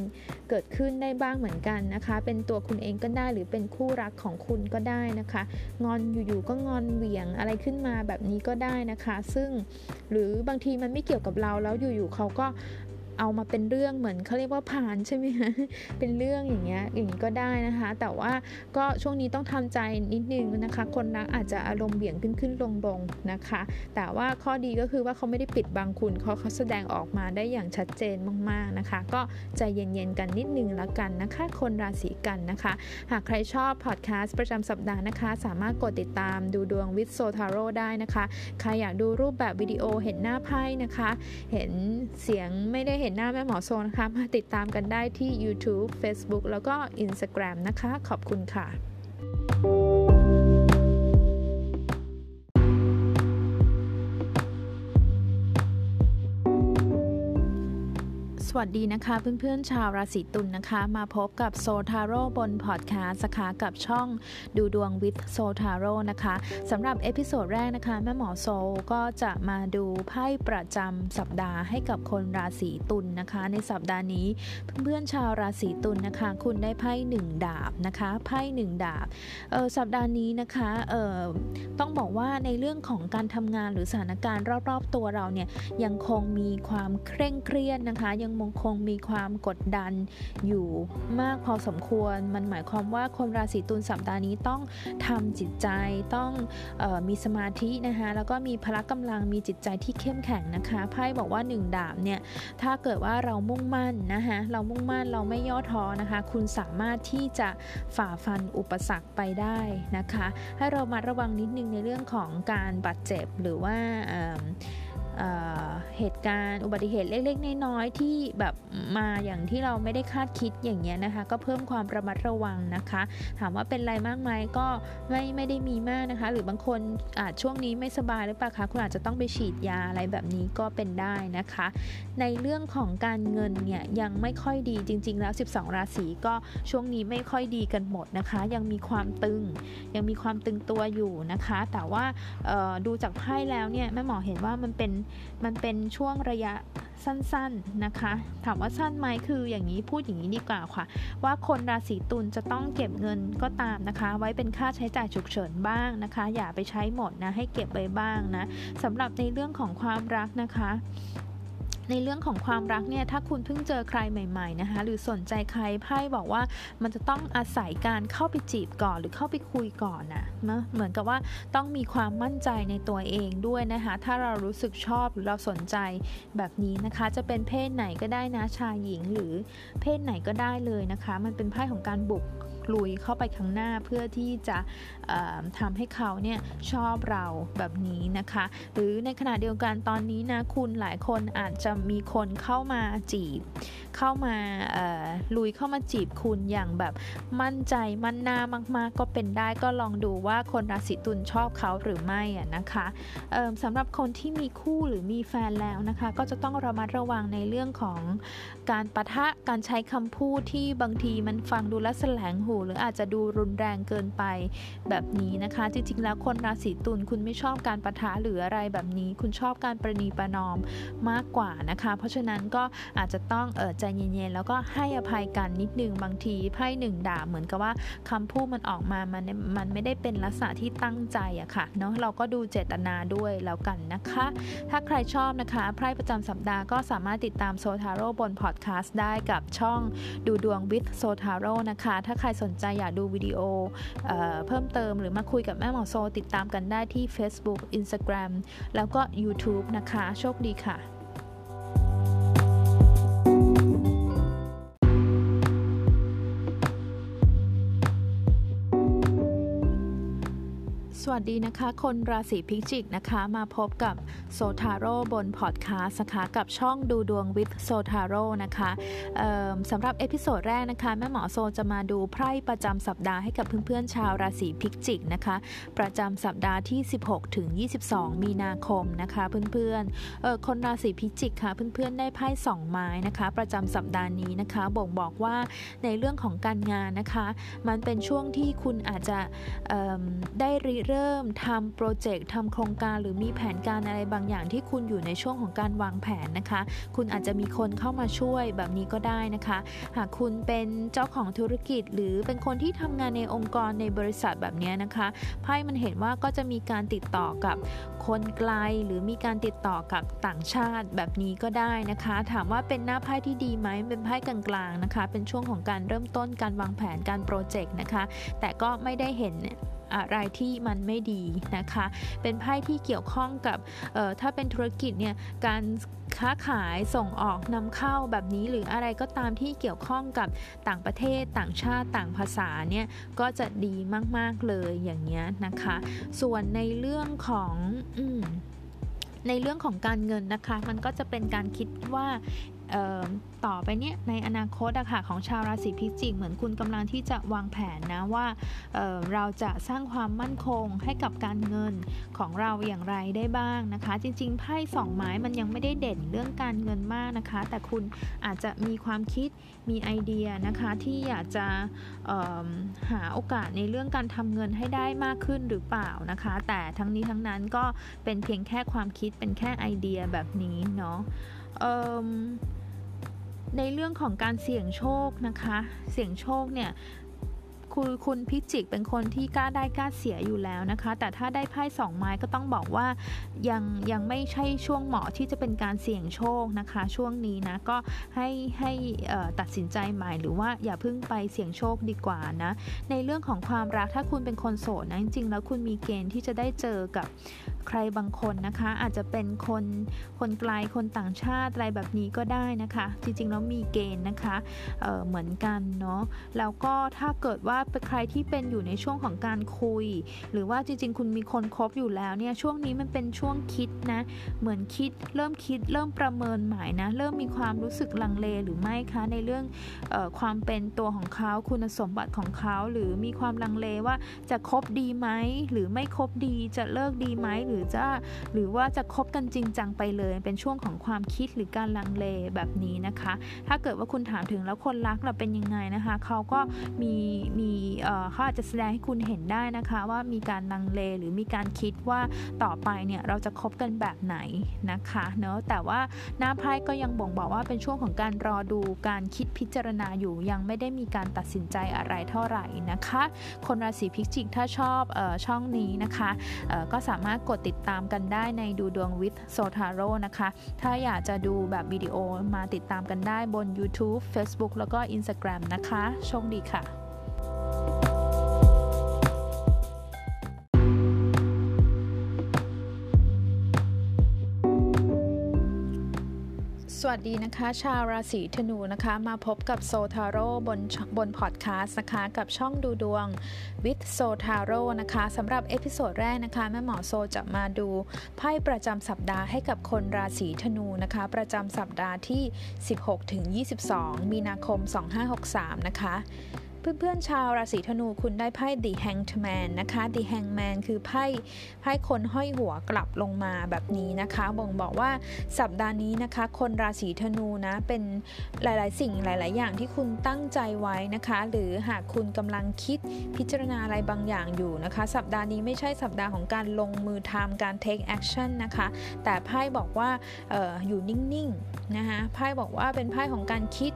เกิดขึ้นได้บ้างเหมือนกันนะคะ เป็นตัวคุณเองก็ได้หรือเป็นคู่รักของคุณก็ได้นะคะ งอนอยู่ๆก็งอนเหวี่ยงอะไรขึ้นมาแบบนี้ก็ได้นะคะ ซึ่งหรือบางทีมันไม่เกี่ยวกับเราแล้วอยู่ๆเขาก็ เอามาเป็นเรื่องเหมือนเขาเรียกว่าผ่านใช่ไหมคะเป็นเรื่องอย่างเงี้ยอย่างนี้ก็ได้นะคะ แต่ว่าก็ช่วงนี้ต้องทำใจนิดนึงนะคะ คนรักอาจจะอารมณ์เบี่ยงขึ้นขึ้นลงลงนะคะ แต่ว่าข้อดีก็คือว่าเขาไม่ได้ปิดบังคุณเขาเขาแสดงออกมาได้อย่างชัดเจนมากๆนะคะ ก็ใจเย็นๆกันนิดนึงแล้วกันนะคะ คนราศีกันนะคะ หากใครชอบพอดแคสต์ประจำสัปดาห์นะคะ สามารถกดติดตามดูดวงวิดโซทาโร่ได้นะคะ ใครอยากดูรูปแบบวิดีโอเห็นหน้าไพ่นะคะ เห็นเสียงไม่ได้เห็นหน้าแม่หมอโซนะคะ มาติดตามกันได้ที่ YouTube Facebook แล้วก็ Instagram นะคะ ขอบคุณค่ะ วัสดีนะคะเพื่อนๆชาวราศีตุลนนะคะ มาพบกับโซทาโร่บนพอดแคสต์นะคะกับช่องดูดวง with โซทาโร่นะคะสำหรับ episode แรกนะคะแม่หมอโซก็จะมาดูไพ่ประจำสัปดาห์ให้กับคนราศีตุลนะคะ ในสัปดาห์นี้เพื่อนๆชาวราศีตุลนะคะ คุณได้ไพ่หนึ่งดาบนะคะไพ่หนึ่งดาบเออสัปดาห์นี้นะคะเออต้องบอกว่าในเรื่องของการทำงานหรือสถานการณ์รอบๆตัวเราเนี่ยยังคงมีความเคร่งเครียดนะคะยังคงมีความกดดันอยู่มากพอสมควร มันหมายความว่าคนราศีตุลสัปดาห์นี้ต้องทำจิตใจต้องออมีสมาธินะคะแล้วก็มีพละกำลังมีจิตใจที่เข้มแข็งนะคะไพ่บอกว่า 1 ดาบเนี่ยถ้าเกิดว่าเรามุ่งมั่นนะคะเรามุ่งมั่นเราไม่ย่อท้อนะคะ คุณสามารถที่จะฝ่าฟันอุปสรรคไปได้นะคะ ให้เรามาระวังนิดนึงในเรื่องของการบาดเจ็บหรือว่า เหตุการณ์อุบัติเหตุเล็กๆ น้อยๆที่แบบมาอย่างที่เราไม่ได้คาดคิดอย่างเงี้ยนะคะ ก็เพิ่มความระมัดระวังนะคะ ถามว่าเป็นไรมากไหมก็ไม่ไม่ได้มีมากนะคะ หรือบางคนอาจช่วงนี้ไม่สบายหรือเปล่าคะคุณอาจจะต้องไปฉีดยาอะไรแบบนี้ก็เป็นได้นะคะ ในเรื่องของการเงินเนี่ยยังไม่ค่อยดีจริง ๆ แล้ว 12 ราศีก็ช่วงนี้ไม่ค่อยดีกันหมดนะคะ ยังมีความตึง ยังมีความตึงตัวอยู่นะคะ แต่ว่าดูจากไพ่แล้วเนี่ยแม่หมอเห็นว่ามันเป็นมันเป็นช่วงระยะสั้นๆนะคะ ถามว่าสั้นไหมคืออย่างนี้พูดอย่างนี้ดีกว่าค่ะ ว่าคนราศีตุลจะต้องเก็บเงินก็ตามนะคะ ไว้เป็นค่าใช้จ่ายฉุกเฉินบ้างนะคะ อย่าไปใช้หมดนะให้เก็บไว้บ้างนะสำหรับในเรื่องของความรักนะคะ ในเรื่องของความรักเนี่ยถ้าคุณเพิ่งเจอใครใหม่ๆนะคะหรือสนใจใครไพ่บอกว่ามันจะต้องอาศัยการเข้าไปจีบก่อนหรือเข้าไปคุยก่อนนะนะเหมือนกับว่าต้องมีความมั่นใจในตัวเองด้วยนะคะถ้าเรารู้สึกชอบหรือเราสนใจแบบนี้นะคะจะเป็นเพศไหนก็ได้นะชายหญิงหรือเพศไหนก็ได้เลยนะคะ มันเป็นไพ่ของการบุกลุยเข้าไปข้างหน้าเพื่อที่จะทำให้เขาเนี่ยชอบเราแบบนี้นะคะ หรือในขณะเดียวกันตอนนี้นะคุณหลายคนอาจจะมีคนเข้ามาจีบ เข้ามาลุยเข้ามาจีบคุณอย่างแบบมั่นใจมั่นหน้ามากๆ ก็เป็นได้ก็ลองดูว่าคนราศีตุลชอบเขาหรือไม่อะนะคะสำหรับคนที่มีคู่หรือมีแฟนแล้วนะคะ ก็จะต้องระมัดระวังในเรื่องของการประทะการใช้คำพูดที่บางทีมันฟังดูละแสลงหู หรืออาจจะดูรุนแรงเกินไปแบบนี้นะคะ จริงๆ แล้วคนราศีตุลคุณไม่ชอบการประทะหรืออะไรแบบนี้ คุณชอบการประนีประนอมมากกว่านะคะ เพราะฉะนั้นก็อาจจะต้องเออใจเย็นๆแล้วก็ให้อภัยกันนิดนึงบางทีไพ่หนึ่งด่าเหมือนกับว่าคำพูดมันออกมามันมันไม่ได้เป็นลักษณะที่ตั้งใจอะค่ะเนาะเราก็ดูเจตนาด้วยแล้วกันนะคะ ถ้าใครชอบนะคะไพ่ประจำสัปดาห์ก็สามารถติดตามโซทาโร่บนพอดแคสต์ได้กับช่องดูดวงวิทโซทาโร่นะคะ ถ้าใครสนใจอยากดูวิดีโอเอเพิ่มเติมหรือมาคุยกับแม่หมอโซ ติดตามกันได้ที่ Facebook Instagram แล้วก็ YouTube นะคะ โชคดีค่ะ สวัสดีนะคะ คนราศีพิจิกนะคะ มาพบกับโซทาโร่บนพอดแคสต์นะคะกับช่องดูดวง with โซทาโร่นะคะสำหรับ episode แรกนะคะ แม่หมอโซจะมาดูไพ่ประจำสัปดาห์ให้กับเพื่อนๆชาวราศีพิจิกนะคะ ประจำสัปดาห์ที่ 16 ถึง 22 มีนาคมนะคะเพื่อนๆคนราศีพิจิกค่ะเพื่อนๆได้ไพ่สองไม้นะคะ ประจำสัปดาห์นี้นะคะ บ่งบอกว่าในเรื่องของการงานนะคะ มันเป็นช่วงที่คุณอาจจะได้ริเริ่มทำโปรเจกต์ทำโครงการหรือมีแผนการอะไรบางอย่างที่คุณอยู่ในช่วงของการวางแผนนะคะ คุณอาจจะมีคนเข้ามาช่วยแบบนี้ก็ได้นะคะ หากคุณเป็นเจ้าของธุรกิจ หรือเป็นคนที่ทำงานในองค์กรในบริษัทแบบนี้นะคะไพ่มันเห็นว่าก็จะมีการติดต่อกับคนไกล หรือมีการติดต่อกับต่างชาติแบบนี้ก็ได้นะคะ ถามว่าเป็นหน้าไพ่ที่ดีไหมเป็นไพ่กลางๆนะคะ เป็นช่วงของการเริ่มต้นการวางแผนการโปรเจกต์นะคะ แต่ก็ไม่ได้เห็นอะไรที่มันไม่ดีนะคะ เป็นไพ่ที่เกี่ยวข้องกับถ้าเป็นธุรกิจเนี่ยการค้าขายส่งออกนำเข้าแบบนี้หรืออะไรก็ตามที่เกี่ยวข้องกับต่างประเทศ ต่างชาติต่างภาษาเนี่ยก็จะดีมาก ๆ เลยอย่างเงี้ยนะคะ ส่วนในเรื่องของอในเรื่องของการเงินนะคะ มันก็จะเป็นการคิดว่า ต่อไปเนี้ยในอนาคตอะค่ะของชาวราศีพิจิก เหมือนคุณกำลังที่จะวางแผนนะว่าเเราจะสร้างความมั่นคงให้กับการเงินของเราอย่างไรได้บ้างนะคะ จริงๆไพ่สองไม้มันยังไม่ได้เด่นเรื่องการเงินมากนะคะ แต่คุณอาจจะมีความคิดมีไอเดียนะคะที่อยากจะหาโอกาสในเรื่องการทำเงินให้ได้มากขึ้นหรือเปล่านะคะ แต่ทั้งนี้ทั้งนั้นก็เป็นเพียงแค่ความคิดเป็นแค่ไอเดียแบบนี้เนาะ ในเรื่องของการเสี่ยงโชคนะคะ เสี่ยงโชคเนี่ยคุณคุณพิจิกเป็นคนที่กล้าได้กล้าเสียอยู่แล้วนะคะ แต่ถ้าได้ไพ่สองไม้ก็ต้องบอกว่ายังยังไม่ใช่ช่วงเหมาะที่จะเป็นการเสี่ยงโชคนะคะ ช่วงนี้นะก็ให้ให้ตัดสินใจใหม่หรือว่าอย่าเพิ่งไปเสี่ยงโชคดีกว่านะในเรื่องของความรักถ้าคุณเป็นคนโสดนะจริงๆแล้วคุณมีเกณฑ์ที่จะได้เจอกับ ใครบางคนนะคะ อาจจะเป็นคนคนไกลคนต่างชาติอะไรแบบนี้ก็ได้นะคะ จริงๆแล้วมีเกณฑ์นะคะเเหมือนกันเนาะแล้วก็ถ้าเกิดว่าเป็นใครที่เป็นอยู่ในช่วงของการคุย หรือว่าจริง ๆ คุณมีคนคบอยู่แล้วเนี่ยช่วงนี้มันเป็นช่วงคิดนะเหมือนคิดเริ่มคิดเริ่มประเมินหมายนะเริ่มมีความรู้สึกลังเลหรือไม่คะในเรื่องออความเป็นตัวของเขาคุณสมบัติของเขาหรือมีความลังเลว่าจะคบดีไหมหรือไม่คบดีจะเลิกดีไหมหรืือจะหรือว่าจะคบกันจริงจังไปเลย เป็นช่วงของความคิดหรือการลังเลแบบนี้นะคะ ถ้าเกิดว่าคุณถามถึงแล้วคนรักเราเป็นยังไงนะคะเขาก็มีมีเขาอาจจะแสดงให้คุณเห็นได้นะคะว่ามีการลังเลหรือมีการคิดว่าต่อไปเนี่ยเราจะคบกันแบบไหนนะคะเนอะแต่ว่าหน้าไพ่ก็ยังบ่งบอกว่าเป็นช่วงของการรอดูการคิดพิจารณาอยู่ยังไม่ได้มีการตัดสินใจอะไรเท่าไหร่นะคะ คนราศีพิจิกถ้าชอบออช่องนี้นะคะก็สามารถกดติดตามกันได้ในดูดวงวิทโซทาโร่นะคะ ถ้าอยากจะดูแบบวิดีโอมาติดตามกันได้บน YouTube Facebook แล้วก็ Instagram นะคะ โชคดีค่ะ สวัสดีนะคะ ชาวราศีธนูนะคะ มาพบกับโซทาโร่บนบนพอดแคสต์นะคะ กับช่องดูดวง with โซทาโร่นะคะสำหรับ episode แรกนะคะแม่หมอโซจะมาดูไพ่ประจำสัปดาห์ให้กับคนราศีธนูนะคะ ประจำสัปดาห์ที่ 16-22 มีนาคม 2563 นะคะ เพื่อนๆชาวราศีธนูคุณได้ไพ่ The Hanged Man นะคะ The Hanged Man คือไพ่ไพ่คนห้อยหัวกลับลงมาแบบนี้นะคะบ่งบอกว่าสัปดาห์นี้นะคะ คนราศีธนูนะเป็นหลายๆ สิ่งหลาย ๆ อย่างที่คุณตั้งใจไว้นะคะ หรือหากคุณกำลังคิดพิจารณาอะไรบางอย่างอยู่นะคะ สัปดาห์นี้ไม่ใช่สัปดาห์ของการลงมือทำการ take action นะคะ แต่ไพ่บอกว่าอออยู่นิ่ง ๆ นะคะไพ่บอกว่าเป็นไพ่ของการคิด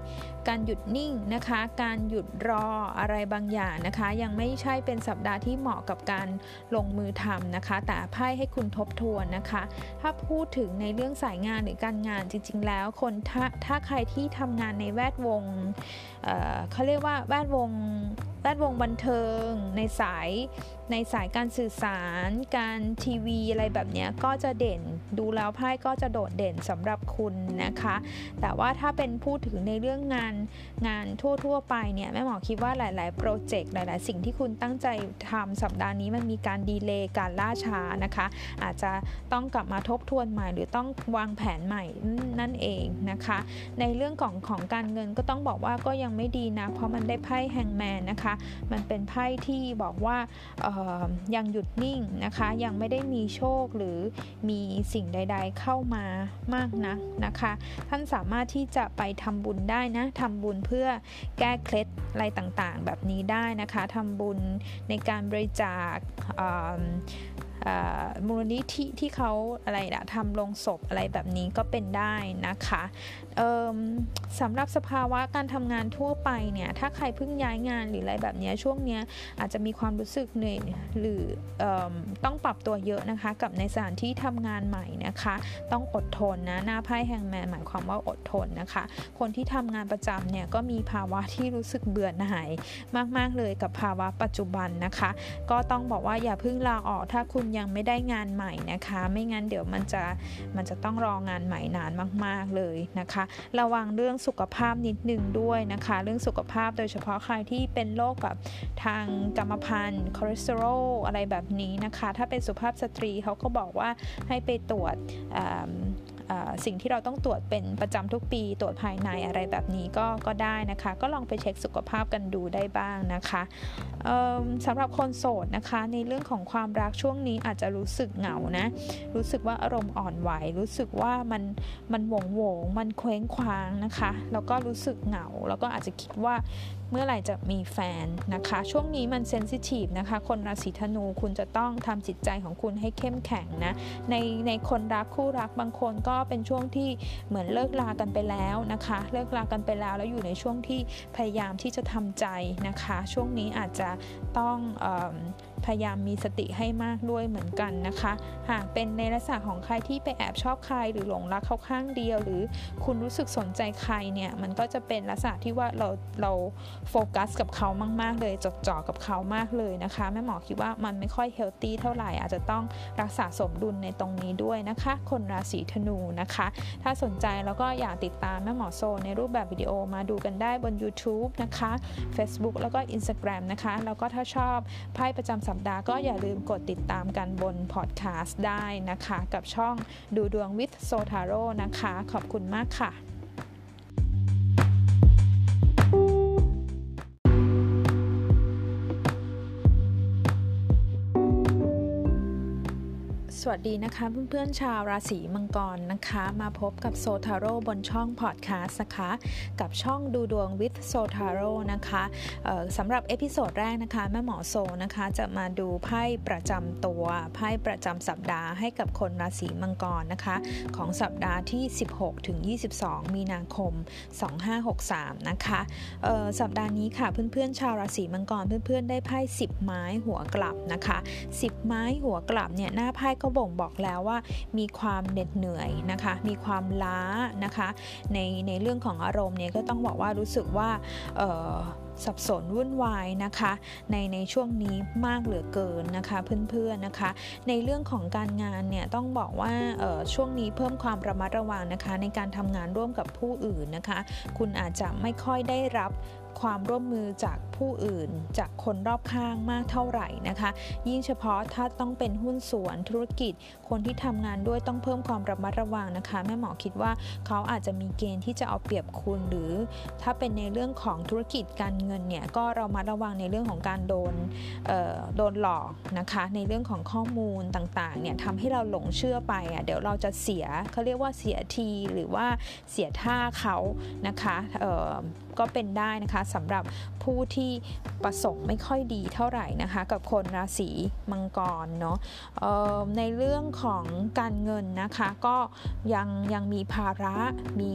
การหยุดนิ่งนะคะ การหยุดรออะไรบางอย่างนะคะ ยังไม่ใช่เป็นสัปดาห์ที่เหมาะกับการลงมือทำนะคะ แต่ไพ่ให้คุณทบทวนนะคะ ถ้าพูดถึงในเรื่องสายงานหรือการงานจริง ๆ แล้วคนถ้าถ้าใครที่ทำงานในแวดวงเเขาเรียกว่าแวดวงแวดวงบันเทิงในสาย ในสายการสื่อสาร การทีวีอะไรแบบนี้ก็จะเด่นดูแล้วไพ่ก็จะโดดเด่นสำหรับคุณนะคะ แต่ว่าถ้าเป็นพูดถึงในเรื่องงานงานทั่ว ๆ ไปเนี่ยแม่หมอคิดว่าหลาย ๆ โปรเจกต์หลาย ๆ สิ่งที่คุณตั้งใจทำสัปดาห์นี้มันมีการดีเลย์การล่าช้านะคะ อาจจะต้องกลับมาทบทวนใหม่ หรือต้องวางแผนใหม่นั่นเองนะคะ ในเรื่องของของการเงินก็ต้องบอกว่าก็ยังไม่ดีนะ เพราะมันได้ไพ่แฮงแมนนะคะ มันเป็นไพ่ที่บอกว่ายังหยุดนิ่งนะคะ ยังไม่ได้มีโชคหรือมีสิ่งใด ๆ เข้ามามากนักนะคะ ท่านสามารถที่จะไปทำบุญได้นะทำบุญเพื่อแก้เคล็ดอะไรต่างๆ แบบนี้ได้นะคะทำบุญในการบริจาคมูลนิธิที่เขาอะไรนะทำลงศพอะไรแบบนี้ก็เป็นได้นะคะ สำหรับสภาวะการทำงานทั่วไปเนี่ยถ้าใครเพิ่งย้ายงานหรืออะไรแบบนี้ช่วงนี้อาจจะมีความรู้สึกเหนื่อยหรืออต้องปรับตัวเยอะนะคะ กับในสถานที่ทำงานใหม่นะคะ ต้องอดทนนะหน้าไพ่แฮงแมนหมายความว่าอดทนนะคะ คนที่ทำงานประจำเนี่ยก็มีภาวะที่รู้สึกเบื่อหน่ายมาก ๆ เลยกับภาวะปัจจุบันนะคะ ก็ต้องบอกว่าอย่าเพิ่งลาออกถ้าคุณยังไม่ได้งานใหม่นะคะ ไม่งั้นเดี๋ยวมันจะมันจะต้องรองานใหม่นานมาก ๆเลยนะคะระวังเรื่องสุขภาพนิดนึงด้วยนะคะ เรื่องสุขภาพโดยเฉพาะใครที่เป็นโรคกับทางกรรมพันธุ์คอเลสเตอรอลอะไรแบบนี้นะคะ ถ้าเป็นสุภาพสตรีเขาก็บอกว่าให้ไปตรวจ สิ่งที่เราต้องตรวจเป็นประจำทุกปี ตรวจภายในอะไรแบบนี้ก็ก็ได้นะคะ ก็ลองไปเช็คสุขภาพกันดูได้บ้างนะคะสำหรับคนโสดนะคะ ในเรื่องของความรักช่วงนี้อาจจะรู้สึกเหงานะ รู้สึกว่าอารมณ์อ่อนไหว รู้สึกว่ามันมันหวงหวงมันเคว้งคว้างนะคะ แล้วก็รู้สึกเหงา แล้วก็อาจจะคิดว่า เมื่อไหร่จะมีแฟนนะคะ ช่วงนี้มันเซนซิทีฟนะคะ คนราศีธนูคุณจะต้องทำจิตใจของคุณให้เข้มแข็งนะ ในในคนรักคู่รักบางคนก็เป็นช่วงที่เหมือนเลิกลากันไปแล้วนะคะ เลิกลากันไปแล้วแล้วอยู่ในช่วงที่พยายามที่จะทำใจนะคะ ช่วงนี้อาจจะต้อง พยายามมีสติให้มากด้วยเหมือนกันนะคะ หากเป็นในลักษณะของใครที่ไปแอบชอบใครหรือหลงรักเขาข้างเดียว หรือคุณรู้สึกสนใจใครเนี่ยมันก็จะเป็นลักษณะที่ว่าเราเราโฟกัสกับเขามาก ๆ เลยจดจ่อกับเขามากเลยนะคะแม่หมอคิดว่ามันไม่ค่อย healthy เท่าไหร่อาจจะต้องรักษาสมดุลในตรงนี้ด้วยนะคะ คนราศีธนูนะคะ ถ้าสนใจแล้วก็อยากติดตามแม่หมอโซในรูปแบบวิดีโอมาดูกันได้บน YouTube นะคะ Facebook แล้วก็ Instagram นะคะแล้วก็ถ้าชอบไพ่ประจำสัปดาห์ก็อย่าลืมกดติดตามกันบนพอดแคสต์ได้นะคะ กับช่องดูดวงวิทโซทาโร่นะคะ ขอบคุณมากค่ะ วัสดีนะคะเพื่อนๆชาวราศีมังกรนะคะ มาพบกับโซทาโร่บนช่องพอดแคสต์นะคะ กับช่องดูดวง with โซทาโร่นะคะสำหรับ episode แรกนะคะแม่หมอโซนะคะจะมาดูไพ่ประจำตัวไพ่ประจำสัปดาห์ให้กับคนราศีมังกรนะคะ ของสัปดาห์ที่ 16ถึง22 มีนาคม 2563 นะคะสัปดาห์นี้ค่ะเพื่อนๆชาวราศีมังกรเพื่อนๆได้ไพ่10 ไม้หัวกลับนะคะ 10 ไม้หัวกลับเนี่ยหน้าไพ่ก็บ่งบอกแล้วว่ามีความเหน็ดเหนื่อยนะคะ มีความล้านะคะ ในในเรื่องของอารมณ์เนี่ยก็ต้องบอกว่ารู้สึกว่าสับสนวุ่นวายนะคะในในช่วงนี้มากเหลือเกินนะคะเพื่อนๆนะคะ ในเรื่องของการงานเนี่ยต้องบอกว่าช่วงนี้เพิ่มความระมัดระวังนะคะ ในการทำงานร่วมกับผู้อื่นนะคะ คุณอาจจะไม่ค่อยได้รับ ความร่วมมือจากผู้อื่น จากคนรอบข้างมากเท่าไหร่นะคะ ยิ่งเฉพาะถ้าต้องเป็นหุ้นส่วนธุรกิจ คนที่ทำงานด้วยต้องเพิ่มความระมัดระวังนะคะแม่หมอคิดว่าเขาอาจจะมีเกณฑ์ที่จะเอาเปรียบคุณหรือ ถ้าเป็นในเรื่องของธุรกิจการเงินเนี่ยก็เรามาระวังในเรื่องของการโดนโดนหลอกนะคะ ในเรื่องของข้อมูลต่างๆเนี่ยทำให้เราหลงเชื่อไปอะเดี๋ยวเราจะเสียเขาเรียกว่าเสียทีหรือว่าเสียท่าเขานะคะ ก็เป็นได้นะคะสำหรับผู้ที่ประสงค์ไม่ค่อยดีเท่าไหร่นะคะ กับคนราศีมังกรเนาะในเรื่องของการเงินนะคะ ก็ยังยังมีภาระมี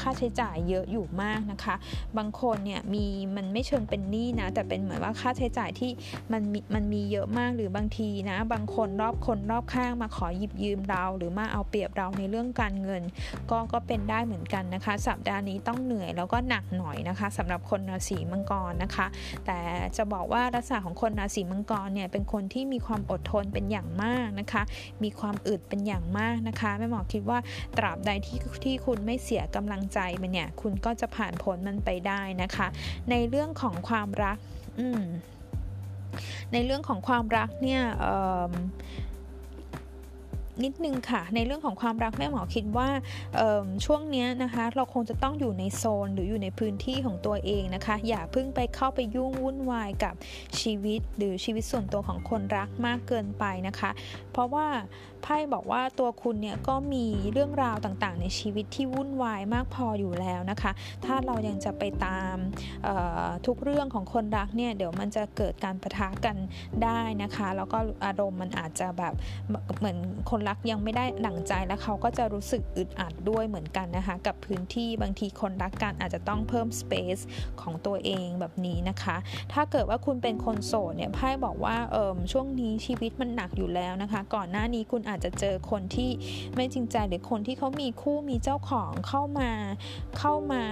ค่าใช้จ่ายเยอะอยู่มากนะคะ บางคนเนี่ยมีมันไม่เชิงเป็นหนี้นะแต่เป็นเหมือนว่าค่าใช้จ่ายที่มันม,มันมีเยอะมากหรือบางทีนะ บางคนรอบคนรอบข้างมาขอหยิบยืมเรา หรือมาเอาเปรียบเราในเรื่องการเงิน ก็ก็เป็นได้เหมือนกันนะคะ สัปดาห์นี้ต้องเหนื่อยแล้วก็หนักหน่อยนะคะสำหรับคนราศีมังกรนะคะ แต่จะบอกว่าลักษณะของคนราศีมังกรเนี่ยเป็นคนที่มีความอดทนเป็นอย่างมากนะคะ มีความอึดเป็นอย่างมากนะคะแม่หมอคิดว่าตราบใดที่ที่คุณไม่เสียกำลังใจมันเนี่ยคุณก็จะผ่านพ้นมันไปได้นะคะ ในเรื่องของความรัก อืมในเรื่องของความรักเนี่ย นิดนึงค่ะ ในเรื่องของความรักแม่หมอคิดว่าช่วงนี้นะคะ เราคงจะต้องอยู่ในโซนหรืออยู่ในพื้นที่ของตัวเองนะคะ อย่าเพิ่งไปเข้าไปยุ่งวุ่นวายกับชีวิตหรือชีวิตส่วนตัวของคนรักมากเกินไปนะคะ เพราะว่าไพ่บอกว่าตัวคุณเนี่ยก็มีเรื่องราวต่างๆ ในชีวิตที่วุ่นวายมากพออยู่แล้วนะคะ ถ้าเรายังจะไปตามทุกเรื่องของคนรักเนี่ยเดี๋ยวมันจะเกิดการประทะกันได้นะคะ แล้วก็อารมณ์มันอาจจะแบบเหมือนคนรักยังไม่ได้หลังใจแล้วเขาก็จะรู้สึกอึดอัดด้วยเหมือนกันนะคะ กับพื้นที่บางทีคนรักกันอาจจะต้องเพิ่มสเปซของตัวเองแบบนี้นะคะ ถ้าเกิดว่าคุณเป็นคนโสดเนี่ยไพ่บอกว่าเออช่วงนี้ชีวิตมันหนักอยู่แล้วนะคะ ก่อนหน้านี้คุณอาจจะเจอคนที่ไม่จริงใจหรือคนที่เขามีคู่มีเจ้าของเข้ามาเข้ามา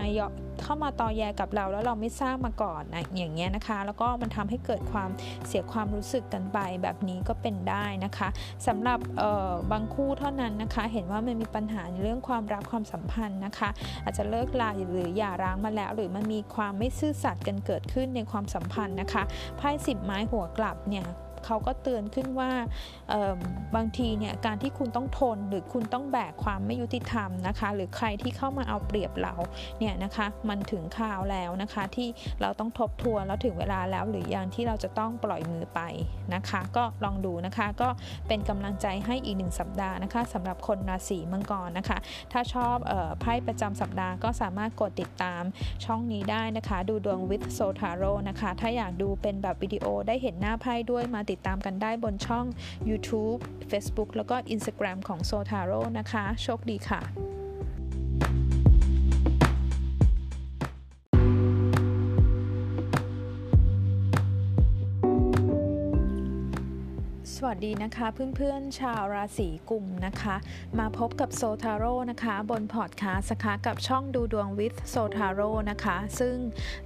เเข้ามาตอแยกับเราแล้วเราไม่ทราบมาก่อนนะอย่างเงี้ยนะคะ แล้วก็มันทำให้เกิดความเสียความรู้สึกกันไปแบบนี้ก็เป็นได้นะคะสำหรับบางคู่เท่านั้นนะคะ เห็นว่ามันมีปัญหาในเรื่องความรักความสัมพันธ์นะคะ อาจจะเลิกลาหรือหย่าร้างมาแล้ว หรือมันมีความไม่ซื่อสัตย์กันเกิดขึ้นในความสัมพันธ์นะคะไพ่สิบไม้หัวกลับเนี่ย เขาก็เตือนขึ้นว่าบางทีเนี่ยการที่คุณต้องทนหรือคุณต้องแบกความไม่ยุติธรรมนะคะ หรือใครที่เข้ามาเอาเปรียบเราเนี่ยนะคะมันถึงข่าวแล้วนะคะ ที่เราต้องทบทวนแล้วถึงเวลาแล้ว หรือยังที่เราจะต้องปล่อยมือไปนะคะ ก็ลองดูนะคะ ก็เป็นกำลังใจให้อีกหนึ่งสัปดาห์นะคะสำหรับคนราศีมังกรนะคะ ถ้าชอบไพ่ประจำสัปดาห์ก็สามารถกดติดตามช่องนี้ได้นะคะ ดูดวงวิทโซทาโรนะคะ ถ้าอยากดูเป็นแบบวิดีโอได้เห็นหน้าไพ่ด้วยมาติดติดตามกันได้บนช่อง YouTube Facebook แล้วก็ Instagram ของโซทาโร่นะคะ โชคดีค่ะ สวัสดีนะคะเพื่อนๆชาวราศีกุมภ์นะคะ มาพบกับโซทาโร่นะคะ บนพอดแคสต์นะคะกับช่องดูดวง with โซทาโร่นะคะ ซึ่ง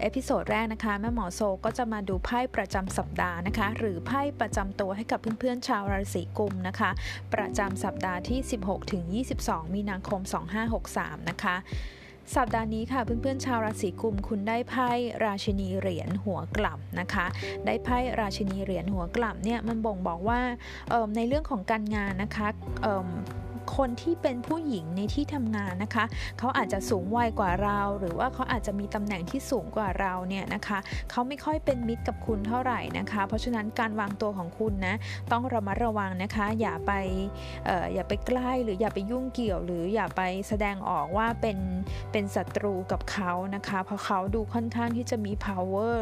episode แรกนะคะแม่หมอโซก็จะมาดูไพ่ประจำสัปดาห์นะคะ หรือไพ่ประจำตัวให้กับเพื่อนๆชาวราศีกุมภ์นะคะ ประจำสัปดาห์ที่ 16-22 มีนาคม 2563 นะคะ สัปดาห์นี้ค่ะเพื่อนๆชาวราศีกุมภ์คุณได้ไพ่ราชินีเหรียญหัวกลับนะคะ ได้ไพ่ราชินีเหรียญหัวกลับเนี่ยมันบ่งบอกว่าในเรื่องของการงานนะคะ คนที่เป็นผู้หญิงในที่ทำงานนะคะ เขาอาจจะสูงวัยกว่าเรา หรือว่าเขาอาจจะมีตำแหน่งที่สูงกว่าเราเนี่ยนะคะเขาไม่ค่อยเป็นมิตรกับคุณเท่าไหร่นะคะ เพราะฉะนั้นการวางตัวของคุณนะต้องระมัดระวังนะคะ อย่าไปอออย่าไปใกล้หรืออย่าไปยุ่งเกี่ยว หรืออย่าไปแสดงออกว่าเป็นเป็นศัตรูกับเขานะคะ เพราะเขาดูค่อนข้างที่จะมี power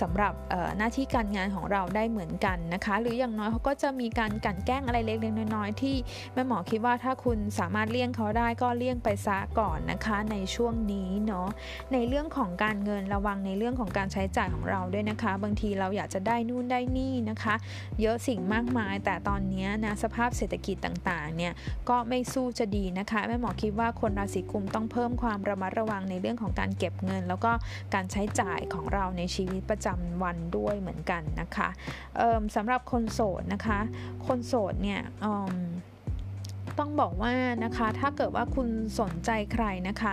สำหรับหน้าที่การงานของเราได้เหมือนกันนะคะ หรืออย่างน้อยเขาก็จะมีการกันแกล้งอะไรเล็กๆน้อยๆที่แม่หมอคิดว่าถ้าคุณสามารถเลี่ยงเขาได้ก็เลี่ยงไปซะก่อนนะคะ ในช่วงนี้เนาะในเรื่องของการเงินระวังในเรื่องของการใช้จ่ายของเราด้วยนะคะ บางทีเราอยากจะได้นู่นได้นี่นะคะ เยอะสิ่งมากมาย แต่ตอนนี้นะสภาพเศรษฐกิจต่างๆเนี่ยก็ไม่สู้จะดีนะคะแม่หมอคิดว่าคนราศีกุมต้องเพิ่มความระมัดระวังในเรื่องของการเก็บเงิน แล้วก็การใช้จ่ายของเราในชีวิตประจำวันด้วยเหมือนกันนะคะสำหรับคนโสดนะคะ คนโสดเนี่ย ต้องบอกว่านะคะ ถ้าเกิดว่าคุณสนใจใครนะคะ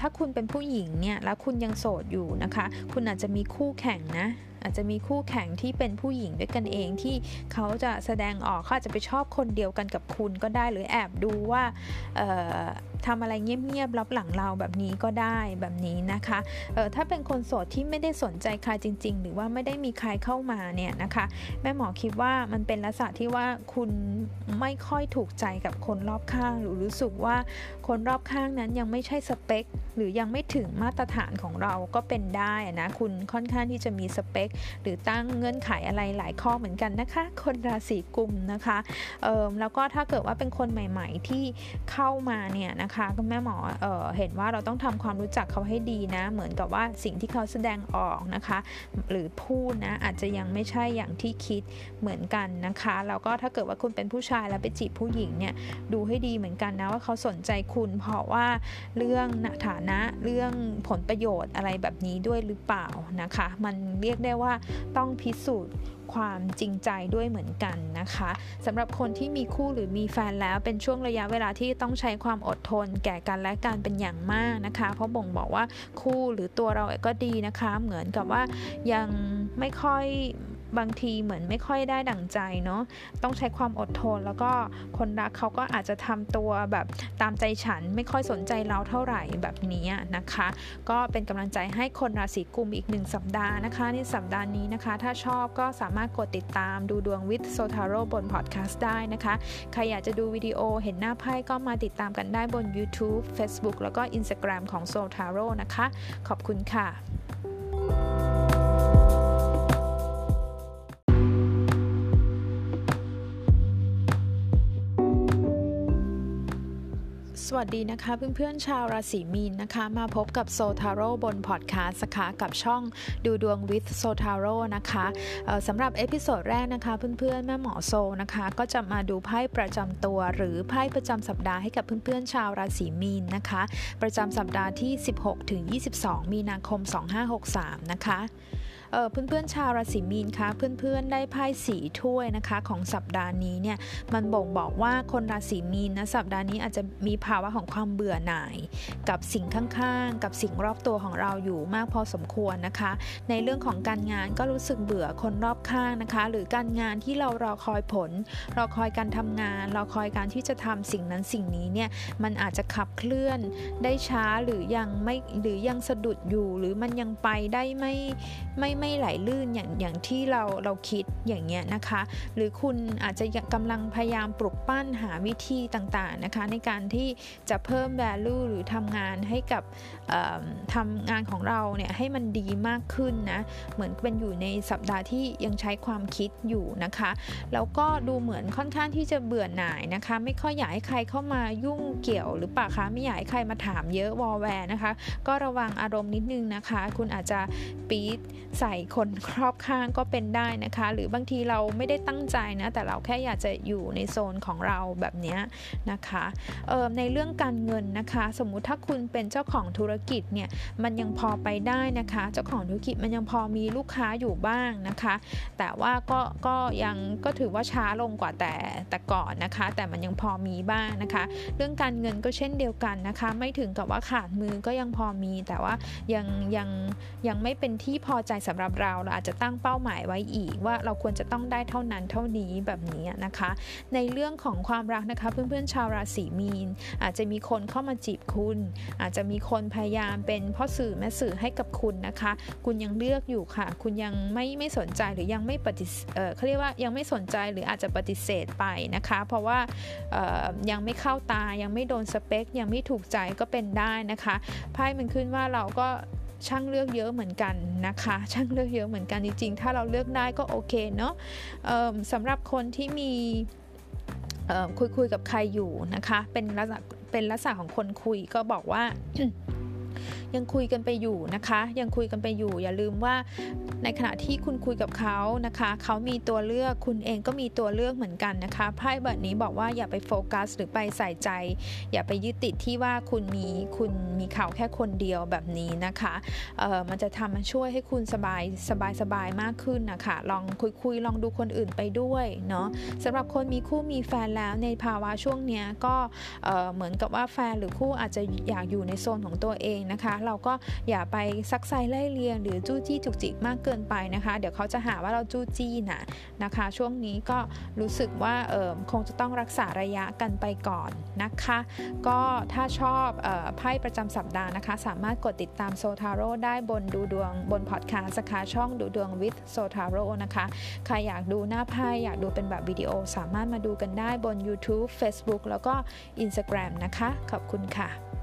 ถ้าคุณเป็นผู้หญิงเนี่ยแล้วคุณยังโสดอยู่นะคะ คุณอาจจะมีคู่แข่งนะอาจจะมีคู่แข่งที่เป็นผู้หญิงด้วยกันเองที่เขาจะแสดงออกเขาอาจจะไปชอบคนเดียวกันกับคุณก็ได้หรือแอบดูว่า ทำอะไรเงียบๆรับหลังเราแบบนี้ก็ได้แบบนี้นะคะเออถ้าเป็นคนโสดที่ไม่ได้สนใจใครจริง ๆ หรือว่าไม่ได้มีใครเข้ามาเนี่ยนะคะแม่หมอคิดว่ามันเป็นลักษณะที่ว่าคุณไม่ค่อยถูกใจกับคนรอบข้าง หรือรู้สึกว่าคนรอบข้างนั้นยังไม่ใช่สเปค หรือยังไม่ถึงมาตรฐานของเราก็เป็นได้นะคุณค่อนข้างที่จะมีสเปค หรือตั้งเงื่อนไขอะไรหลายข้อเหมือนกันนะคะ คนราศีกุมนะคะเออแล้วก็ถ้าเกิดว่าเป็นคนใหม่ ๆ ที่เข้ามาเนี่ยนะคะก็แม่หมอเออเห็นว่าเราต้องทำความรู้จักเขาให้ดีนะ เหมือนกับว่าสิ่งที่เขาแสดงออกนะคะ หรือพูดนะอาจจะยังไม่ใช่อย่างที่คิดเหมือนกันนะคะแล้วก็ถ้าเกิดว่าคุณเป็นผู้ชายแล้วไปจีบผู้หญิงเนี่ยดูให้ดีเหมือนกันนะว่าเขาสนใจคุณเพราะว่าเรื่องฐานะเรื่องผลประโยชน์อะไรแบบนี้ด้วยหรือเปล่านะคะ มันเรียกได้ว่าต้องพิสูจน์ ความจริงใจด้วยเหมือนกันนะคะสำหรับคนที่มีคู่หรือมีแฟนแล้วเป็นช่วงระยะเวลาที่ต้องใช้ความอดทน แก่กันและกันเป็นอย่างมากนะคะ เพราะบ่งบอกว่าคู่หรือตัวเราก็ดีนะคะ เหมือนกับว่ายังไม่ค่อย บางทีเหมือนไม่ค่อยได้ดั่งใจเนาะต้องใช้ความอดทน แล้วก็คนรักเขาก็อาจจะทำตัวแบบตามใจฉันไม่ค่อยสนใจเราเท่าไหร่แบบนี้นะคะ ก็เป็นกำลังใจให้คนราศีกุมอีกหนึ่งสัปดาห์นะคะในสัปดาห์นี้นะคะ ถ้าชอบก็สามารถกดติดตามดูดวงวิทโซทาโร่บนพอดแคสต์ได้นะคะใครอยากจะดูวิดีโอเห็นหน้าไพ่ก็มาติดตามกันได้บน YouTube Facebook แล้วก็ Instagram ของ s o t a r o นะคะ ขอบคุณค่ะ สวัสดีนะคะเพื่อนๆชาวราศีมีนนะคะ มาพบกับโซทาโร่บนพอดแคสต์นะคะกับช่องดูดวง with โซทาโร่นะคะสำหรับ episode แรกนะคะเพื่อนๆแม่หมอโซนะคะ ก็จะมาดูไพ่ประจำตัว หรือไพ่ประจำสัปดาห์ให้กับเพื่อนๆชาวราศีมีนนะคะ ประจำสัปดาห์ที่ 16ถึง22 มีนาคม 2563 นะคะ เพื่อนๆชาวราศีมีนคะเพื่อนๆได้ไพ่สี่ถ้วยนะคะของสัปดาห์นี้เนี่ยมันบ่งบอกว่าคนราศีมีนนะสัปดาห์นี้อาจจะมีภาวะของความเบื่อหน่าย กับสิ่งข้างๆ กับสิ่งรอบตัวของเราอยู่มากพอสมควรนะคะ ในเรื่องของการงานก็รู้สึกเบื่อคนรอบข้างนะคะ หรือการงานที่เรารอคอยผลรอคอยการทำงานรอคอยการที่จะทำสิ่งนั้นสิ่งนี้เนี่ยมันอาจจะขับเคลื่อนได้ช้าหรือยังไม่หรือยังสะดุดอยู่ หรือมันยังไปได้ไม่ไม่ไม่ไหลลื่นอย่างอย่างที่เราเราคิดอย่างเงี้ยนะคะ หรือคุณอาจจะกำลังพยายามปลุกปั้นหาวิธีต่างๆนะคะ ในการที่จะเพิ่ม value หรือทำงานให้กับทำงานของเราเนี่ยให้มันดีมากขึ้นนะเหมือนเป็นอยู่ในสัปดาห์ที่ยังใช้ความคิดอยู่นะคะ แล้วก็ดูเหมือนค่อนข้างที่จะเบื่อหน่ายนะคะ ไม่ค่อยอยากให้ใครเข้ามายุ่งเกี่ยวหรือเปล่าคะไม่อยากให้ใครมาถามเยอะวอลแวร์นะคะ ก็ระวังอารมณ์นิดนึงนะคะ คุณอาจจะปี๊ดใส่คนครอบข้างก็เป็นได้นะคะ หรือบางทีเราไม่ได้ตั้งใจนะ แต่เราแค่อยากจะอยู่ในโซนของเราแบบนี้นะคะในเรื่องการเงินนะคะ สมมุติถ้าคุณเป็นเจ้าของธุรกิจเนี่ยมันยังพอไปได้นะคะ เจ้าของธุรกิจมันยังพอมีลูกค้าอยู่บ้างนะคะ แต่ว่าก็ก็ยังก็ถือว่าช้าลงกว่าแต่แต่ก่อนนะคะ แต่มันยังพอมีบ้างนะคะ เรื่องการเงินก็เช่นเดียวกันนะคะ ไม่ถึงกับว่าขาดมือก็ยังพอมี แต่ว่ายังยังยังไม่เป็นที่พอใจสำหรับเรา เราอาจจะตั้งเป้าหมายไว้อีก ว่าเราควรจะต้องได้เท่านั้นเท่านี้แบบนี้นะคะ ในเรื่องของความรักนะคะ เพื่อนๆชาวราศีมีน อาจจะมีคนเข้ามาจีบคุณ อาจจะมีคนพยายามเป็นพ่อสื่อแม่สื่อให้กับคุณนะคะ คุณยังเลือกอยู่ค่ะ คุณยังไม่ไม่สนใจหรือยังไม่ปฏิเออเขาเรียกว่ายังไม่สนใจหรืออาจจะปฏิเสธไปนะคะ เพราะว่ายังไม่เข้าตายังไม่โดนสเปค ยังไม่ถูกใจก็เป็นได้นะคะไพ่มันขึ้นว่าเราก็ ช่างเลือกเยอะเหมือนกันนะคะ ช่างเลือกเยอะเหมือนกันจริงๆ ถ้าเราเลือกได้ก็โอเคเนาะสำหรับคนที่มีคุยคุยกับใครอยู่นะคะ เป็นลักษณะเป็นลักษณะของคนคุยก็บอกว่า ยังคุยกันไปอยู่นะคะ ยังคุยกันไปอยู่ อย่าลืมว่าในขณะที่คุณคุยกับเขานะคะ เขามีตัวเลือกคุณเองก็มีตัวเลือกเหมือนกันนะคะไพ่แบบนี้บอกว่าอย่าไปโฟกัส หรือไปใส่ใจ อย่าไปยึดติดที่ว่าคุณมีคุณมีเขาแค่คนเดียวแบบนี้นะคะเออมันจะทำมาช่วยให้คุณสบายสบายสบายมากขึ้นนะคะลองคุยคุยลองดูคนอื่นไปด้วยเนาะสำหรับคนมีคู่มีแฟนแล้วในภาวะช่วงนี้ก็เหมือนกับว่าแฟนหรือคู่อาจจะอยากอยู่ในโซนของตัวเองนะคะเราก็อย่าไปซักไซไล่เลียง หรือจู้จี้จุกจิกมากเกินไปนะคะ เดี๋ยวเขาจะหาว่าเราจู้จี้นะนะคะ ช่วงนี้ก็รู้สึกว่าเออคงจะต้องรักษาระยะกันไปก่อนนะคะ ก็ถ้าชอบไพ่ประจำสัปดาห์นะคะ สามารถกดติดตามโซทาโร่ได้บนดูดวงบนพอดแคสต์นะคะช่องดูดวง with โซทาโร่นะคะใครอยากดูหน้าไพ่อยากดูเป็นแบบวิดีโอ สามารถมาดูกันได้บน YouTube Facebook แล้วก็ Instagram นะคะ ขอบคุณค่ะ